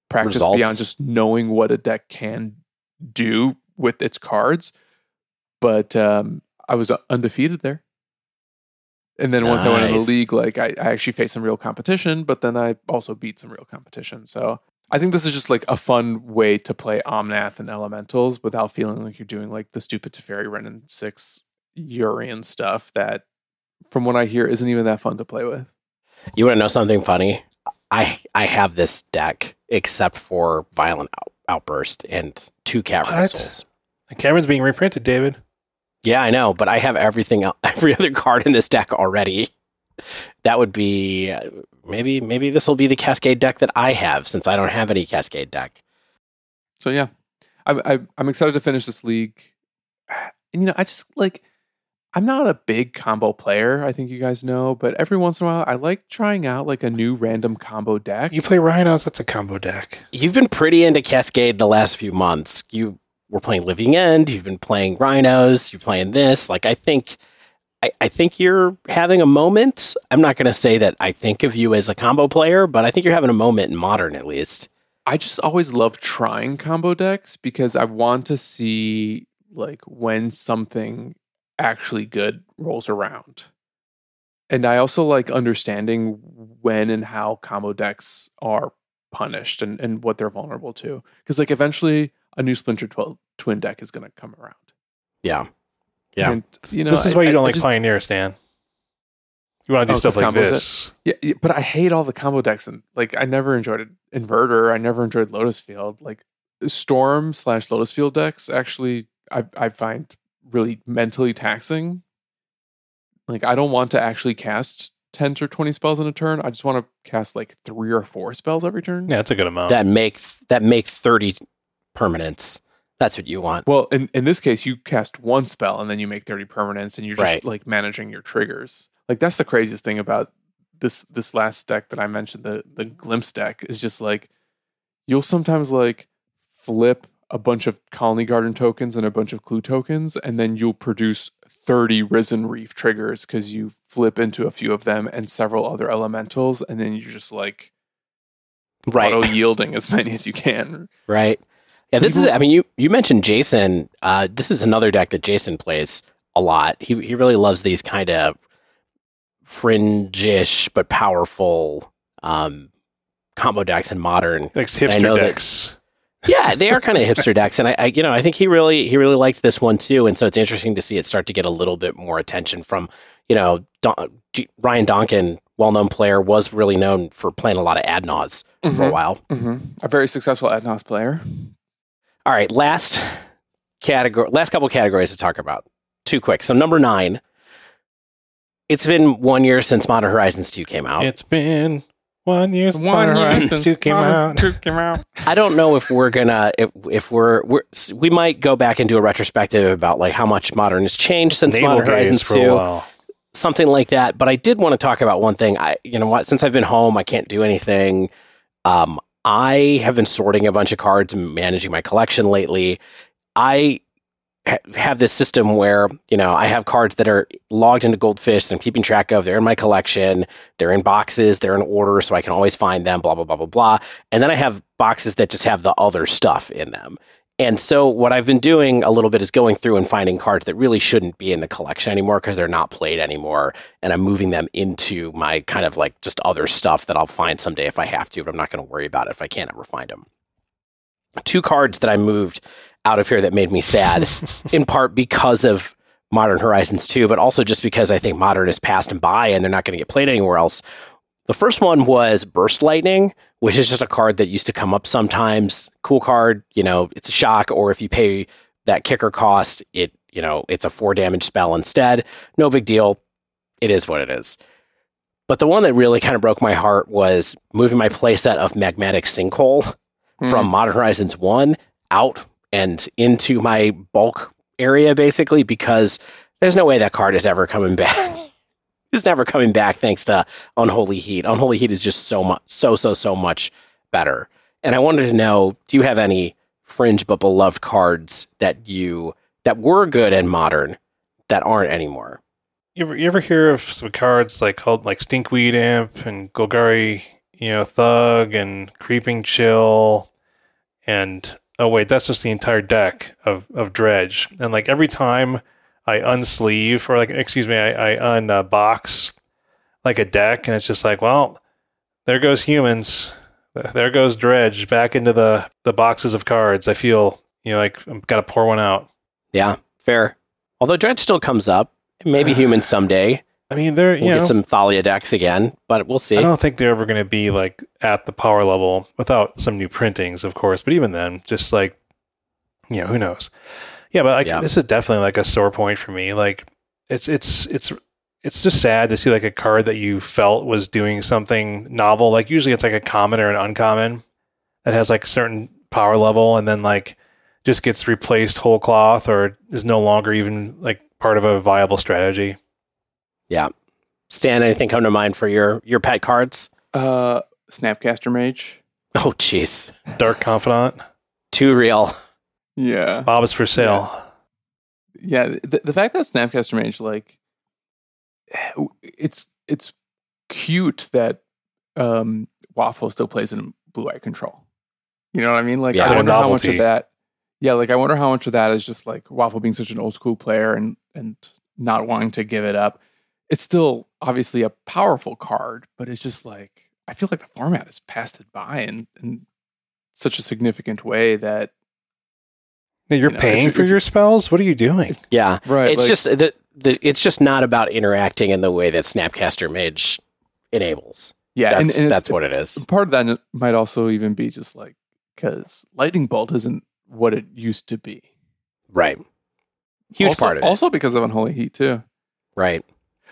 practice
Results.
beyond just knowing what a deck can do with its cards. But um, I was undefeated there, and then once I went in the league, like I, I actually faced some real competition. But then I also beat some real competition. So I think this is just like a fun way to play Omnath and Elementals without feeling like you're doing like the stupid Teferi Renin six Yorion stuff that from what I hear, isn't even that fun to play with.
You want to know something funny? I I have this deck except for violent out, outburst and two cat
What?
wrestles.
Cameron's being reprinted, David.
Yeah, I know, but I have everything, el- [laughs] every other card in this deck already. That would be uh, maybe maybe this will be the Cascade deck that I have since I don't have any Cascade deck.
So yeah, I, I, I'm excited to finish this league. [sighs] And you know, I just like I'm not a big combo player. I think you guys know, but every once in a while, I like trying out like a new random combo deck.
You play Rhinos, that's a combo deck.
You've been pretty into Cascade the last few months. You were playing Living End. You've been playing Rhinos. You're playing this. Like I think, I, I think you're having a moment. I'm not going to say that I think of you as a combo player, but I think you're having a moment in Modern at least.
I just always love trying combo decks because I want to see like when something actually good rolls around. And I also like understanding when and how combo decks are punished and, and what they're vulnerable to. Because like eventually a new Splinter 12 twin deck is going to come around.
Yeah. Yeah.
And, you know,
this is
I-
why you don't
I
like
just-
Pioneer, Stan. You want to do
Oh,
stuff
'cause
like this.
Yeah, yeah, but I hate all the combo decks and like I never enjoyed Inverter. I never enjoyed Lotus Field. Like Storm slash Lotus Field decks actually I I find really mentally taxing. Like I don't want to actually cast ten or twenty spells in a turn. I just want to cast like three or four spells every turn.
Yeah, it's a good amount.
That make that make 30 permanents. That's what you want.
Well, in, in this case, you cast one spell and then you make 30 permanents and you're just
Right.
like managing your triggers. Like that's the craziest thing about this this last deck that I mentioned, the the glimpse deck, is just like you'll sometimes like flip a bunch of colony garden tokens and a bunch of clue tokens, and then you'll produce 30 risen reef triggers because you flip into a few of them and several other elementals, and then you're just like
Right.
auto yielding as many as you can.
Right. Yeah, this is I mean you you mentioned Jason. Uh this is another deck that Jason plays a lot. He he really loves these kind of fringish but powerful um combo decks in modern.
like
I know
hipster
that-
decks.
Yeah, they are kind of hipster decks and I, I you know, I think he really he really liked this one too and so it's interesting to see it start to get a little bit more attention from, you know, Don, G, Ryan Donkin, well-known player was really known for playing a lot of Adnos for a
Mhm.
while.
Mhm. A very successful Adnos player.
All right, last category, last couple categories to talk about. Too quick. So number nine. It's been one year since Modern Horizons 2 came out.
It's been one year
One
Modern
year since
2 came out. [laughs]
2 came out.
I don't know if we're gonna if if we're we're we might go back and do a retrospective about like how much Modern has changed since
Naval
Modern Horizons 2, something like that. But I did want to talk about one thing. I you know what? Since I've been home, I can't do anything. Um, I have been sorting a bunch of cards and managing my collection lately. I ha- have this system where you know I have cards that are logged into Goldfish that I'm keeping track of. They're in my collection. They're in boxes. They're in order, so I can always find them. Blah blah blah blah blah. And then I have boxes that just have the other stuff in them. And so what I've been doing a little bit is going through and finding cards that really shouldn't be in the collection anymore because they're not played anymore. And I'm moving them into my kind of like just other stuff that I'll find someday if I have to, but I'm not going to worry about it if I can't ever find them. Two cards that I moved out of here that made me sad, [laughs] in part because of Modern Horizons 2, but also just because I think Modern is passed and by and they're not going to get played anywhere else. The first one was Burst Lightning, which is just a card that used to come up sometimes. Cool card, you know, it's a shock, or if you pay that kicker cost, it, you know, it's a four damage spell instead. No big deal. It is what it is. But the one that really kind of broke my heart was moving my playset of Magmatic Sinkhole
Hmm.
from Modern Horizons 1 out and into my bulk area, basically, because there's no way that card is ever coming back. [laughs] it's never coming back thanks to Unholy Heat. Unholy Heat is just so much, so, so, so much better. And I wanted to know do you have any fringe but beloved cards that you, that were good and modern that aren't anymore?
You ever, you ever hear of some cards like called like Stinkweed Imp and Golgari, you know, Thug and Creeping Chill, and oh wait, that's just the entire deck of of Dredge. And like every time I unsleeve or like excuse me, I, I unbox uh, like a deck, and it's just like, well, there goes humans, there goes Dredge back into the the boxes of cards. I feel you know like I've got to pour one out.
Yeah, fair. Although Dredge still comes up, maybe [sighs] humans someday.
I mean, they're you
We'll
know
get some Thalia decks again, but we'll see.
I don't think they're ever going to be like at the power level without some new printings, of course. But even then, just like you know, who knows? Yeah, but like
Yeah.
this is definitely like a sore point for me. Like it's it's it's it's just sad to see like a card that you felt was doing something novel. Like usually it's like a common or an uncommon that has like a certain power level, and then like just gets replaced whole cloth or is no longer even like part of a viable strategy.
Yeah. Stan, anything come to mind for your your pet cards?
Uh, Snapcaster Mage.
Oh, jeez.
Dark Confidant,
Too real.
Yeah.
Bob is for sale.
Yeah. The, the fact that Snapcaster Mage, like, it's it's cute that um, Waffle still plays in Blue Eye Control. You know what I mean? Like,
Yeah.
I wonder how much of that. Yeah, like I wonder how much of that is just like Waffle being such an old school player and and not wanting to give it up. It's still obviously a powerful card, but it's just like I feel like the format has passed it by in, in such a significant way that
Yeah, You're
You know,
paying
you-
for
if-
your spells? What are you doing?
Yeah.
right.
it's
like-
just the, the it's just not about interacting in the way that Snapcaster Mage enables.
yeah,
That's,
and, and
that's what it is.
part of that might also even be just like because lightning bolt isn't what it used to be.
Right. Huge
also,
part of it.
also because of unholy heat too.
Right.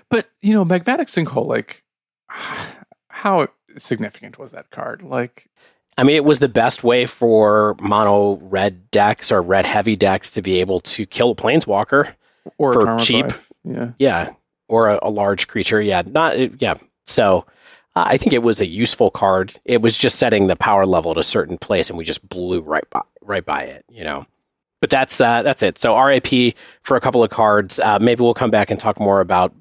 But you know, magmatic sinkhole, like [sighs] how significant was that card? Like,
I mean, it was the best way for mono red decks or red heavy decks to be able to kill a planeswalker.
or
For cheap.
yeah.
Yeah. Or a, a large creature. Yeah. Not, yeah. So uh, I think it was a useful card. It was just setting the power level at a certain place and we just blew right by, right by it, you know? But that's, uh, that's it. So RIP for a couple of cards. Uh, maybe we'll come back and talk more about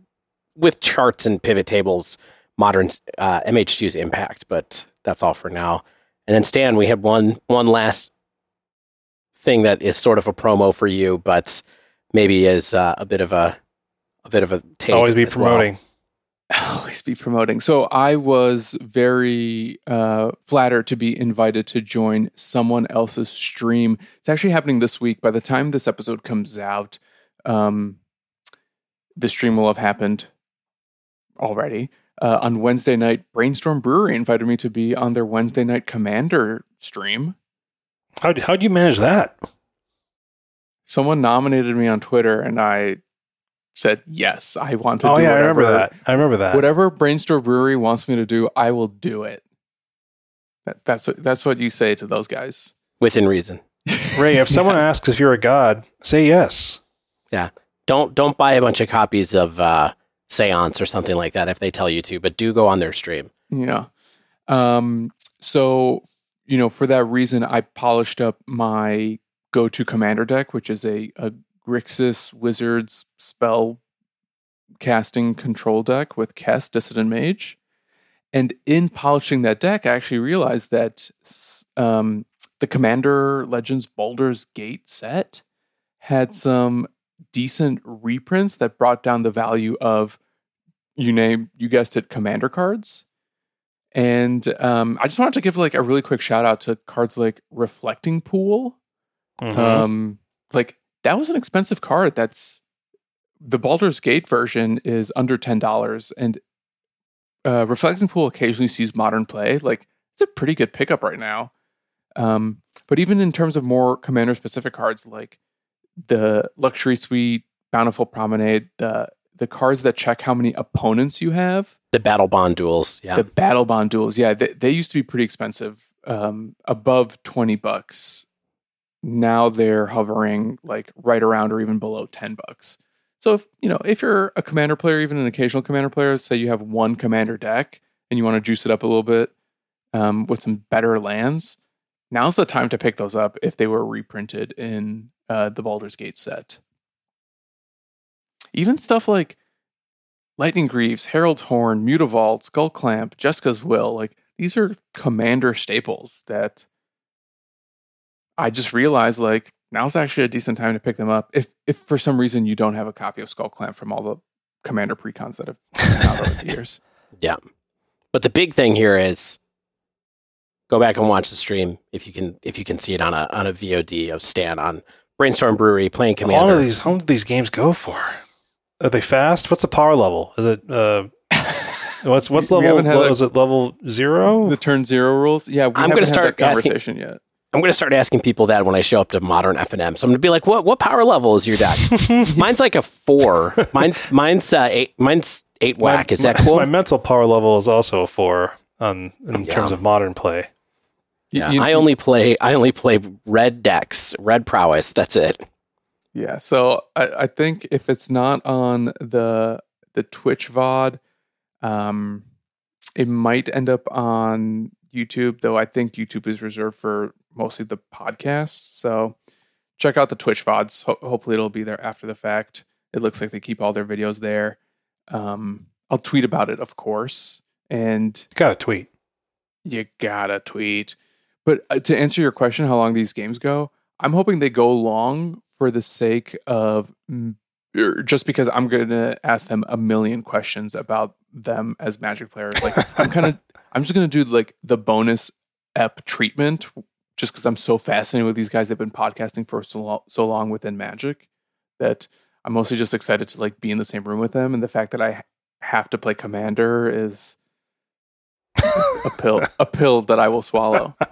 with charts and pivot tables, modern uh, MH2's impact, but that's all for now. And then Stan, we had one one last thing that is sort of a promo for you, but maybe is uh, a bit of a a bit of a take.
Always be
as well.
promoting. [laughs]
Always be promoting. So I was very uh, flattered to be invited to join someone else's stream. It's actually happening this week. By the time this episode comes out, um, the stream will have happened already. Uh, on Wednesday night, Brainstorm Brewery invited me to be on their Wednesday night Commander stream.
How how do you manage that?
Someone nominated me on Twitter, and I said yes. I want to.
oh
do
yeah, I remember that. I remember that.
Whatever Brainstorm Brewery wants me to do, I will do it. That, that's what, that's what you say to those guys.
within reason.
Ray, if someone [laughs]
Yes.
asks if you're a god, say yes. Yeah.
Don't don't buy a bunch of copies of uh, Seance or something like that if they tell you to, but do go on their stream.
Yeah. Um, so, you know, for that reason, I polished up my go to commander deck, which is a, a Grixis Wizards spell casting control deck with Kess, Dissident Mage. And in polishing that deck, I actually realized that um, the Commander Legends Baldur's Gate set had some decent reprints that brought down the value of you name you guessed it commander cards and um, i just wanted to give like a really quick shout out to cards like reflecting pool
Mhm.
um, like that was an expensive card that's the Baldur's Gate version is under ten dollars, and uh, Reflecting Pool occasionally sees modern play. Like it's a pretty good pickup right now. Um, but even in terms of more commander specific cards, like the Luxury Suite, Bountiful Promenade, the the cards that check how many opponents you have,
The Battlebond duels. Yeah.
the Battlebond duels, yeah, they, they used to be pretty expensive, um, above twenty bucks. Now they're hovering like right around or even below ten bucks. So if you know if you're a commander player, even an occasional commander player, say you have one commander deck and you want to juice it up a little bit um, with some better lands, now's the time to pick those up if they were reprinted in uh, the Baldur's Gate set. Even stuff like Lightning Greaves, Herald's Horn, Mutavault, Skull Clamp, Jeska's Will, like these are commander staples that I just realized like now's actually a decent time to pick them up. If if for some reason you don't have a copy of Skullclamp from all the commander precons that have come out over the [laughs] years.
Yeah. But the big thing here is go back and watch the stream if you can if you can see it on a on a VOD of Stan on Brainstorm Brewery playing Commander.
How long do these? How long do these games go for? Are they fast? What's the power level? Is it? Uh, [laughs] what's what's
We- we
level?
haven't had a-
is it level zero?
The turn zero rules. Yeah, we
I'm gonna start
that
asking-
conversation yet.
I'm going to start asking people that when I show up to modern F and M. So I'm going to be like, "What what power level is your deck?" [laughs] mine's like a four. Mine's mine's uh, eight. Mine's eight
My-
whack. Is that
my-
cool?
My mental power level is also a four on in
Yeah.
terms of modern play.
You-
yeah,
you-
I only play I only play red decks, red prowess. That's it.
Yeah, so I, I think if it's not on the the Twitch VOD, um, it might end up on YouTube. Though I think YouTube is reserved for mostly the podcasts. So check out the Twitch VODs. Ho- hopefully, it'll be there after the fact. It looks like they keep all their videos there. Um, I'll tweet about it, of course, and
Got a tweet.
you gotta tweet. But uh, to answer your question, how long these games go, I'm hoping they go long for the sake of er, just because I'm gonna ask them a million questions about them as Magic players. Like I'm kind of, [laughs] I'm just gonna do like the bonus ep treatment, just because I'm so fascinated with these guys. They've been podcasting for so long, so long within Magic that I'm mostly just excited to like be in the same room with them, and the fact that I have to play Commander is a pill [laughs] a pill that I will swallow. [laughs]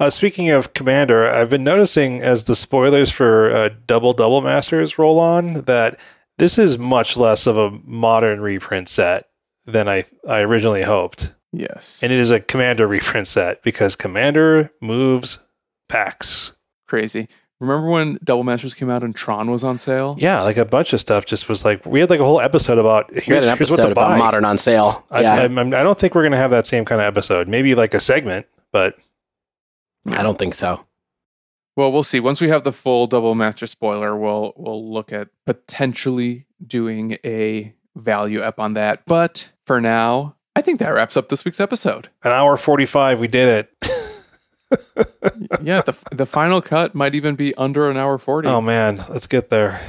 Uh, speaking of Commander, I've been noticing as the spoilers for uh, Double Double Masters roll on that this is much less of a modern reprint set than I I originally hoped,
Yes.
and it is a Commander reprint set because Commander moves packs.
Crazy. Remember when Double Masters came out and Tron was on sale?
Yeah, like a bunch of stuff just was like we had like a whole episode about
We had
here's,
an
here's what
episode
to
about
buy.
modern on sale.
I,
yeah,
I'm- I'm- I don't think we're gonna have that same kind of episode. Maybe like a segment, but
I don't think so.
Well, we'll see. Once we have the full Double Master spoiler, we'll we'll look at potentially doing a value up on that. But for now, I think that wraps up this week's episode.
an hour forty five, we did it. [laughs]
yeah, the the final cut might even be under an hour 40.
oh man, let's get there.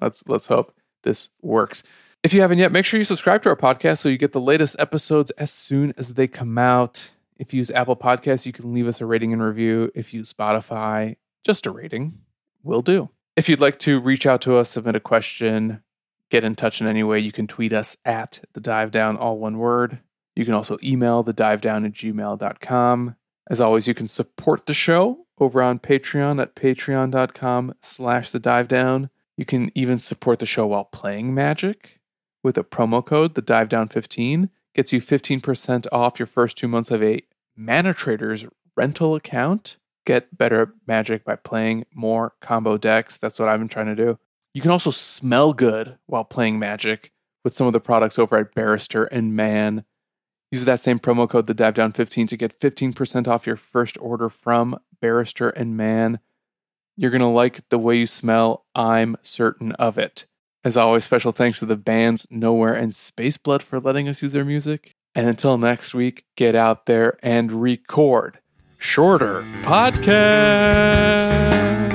Let's let's hope this works. If you haven't yet, make sure you subscribe to our podcast so you get the latest episodes as soon as they come out. If you use Apple Podcasts, you can leave us a rating and review. If you use Spotify, just a rating will do. If you'd like to reach out to us, submit a question, get in touch in any way, you can tweet us at the dive down, all one word. You can also email the dive down at gmail.com. As always, you can support the show over on Patreon at patreon.com slash the dive down. You can even support the show while playing Magic with a promo code, the dive down 15 gets you 15% off your first two months of a ManaTraders rental account. Get better at Magic by playing more combo decks. That's what I've been trying to do. You can also smell good while playing Magic with some of the products over at Barrister and Mann. Use that same promo code, the dive down 15 to get 15% off your first order from Barrister and Mann. You're going to like the way you smell. I'm certain of it. As always, special thanks to the bands Nowhere and Spaceblood for letting us use their music. And until next week, get out there and record shorter podcast.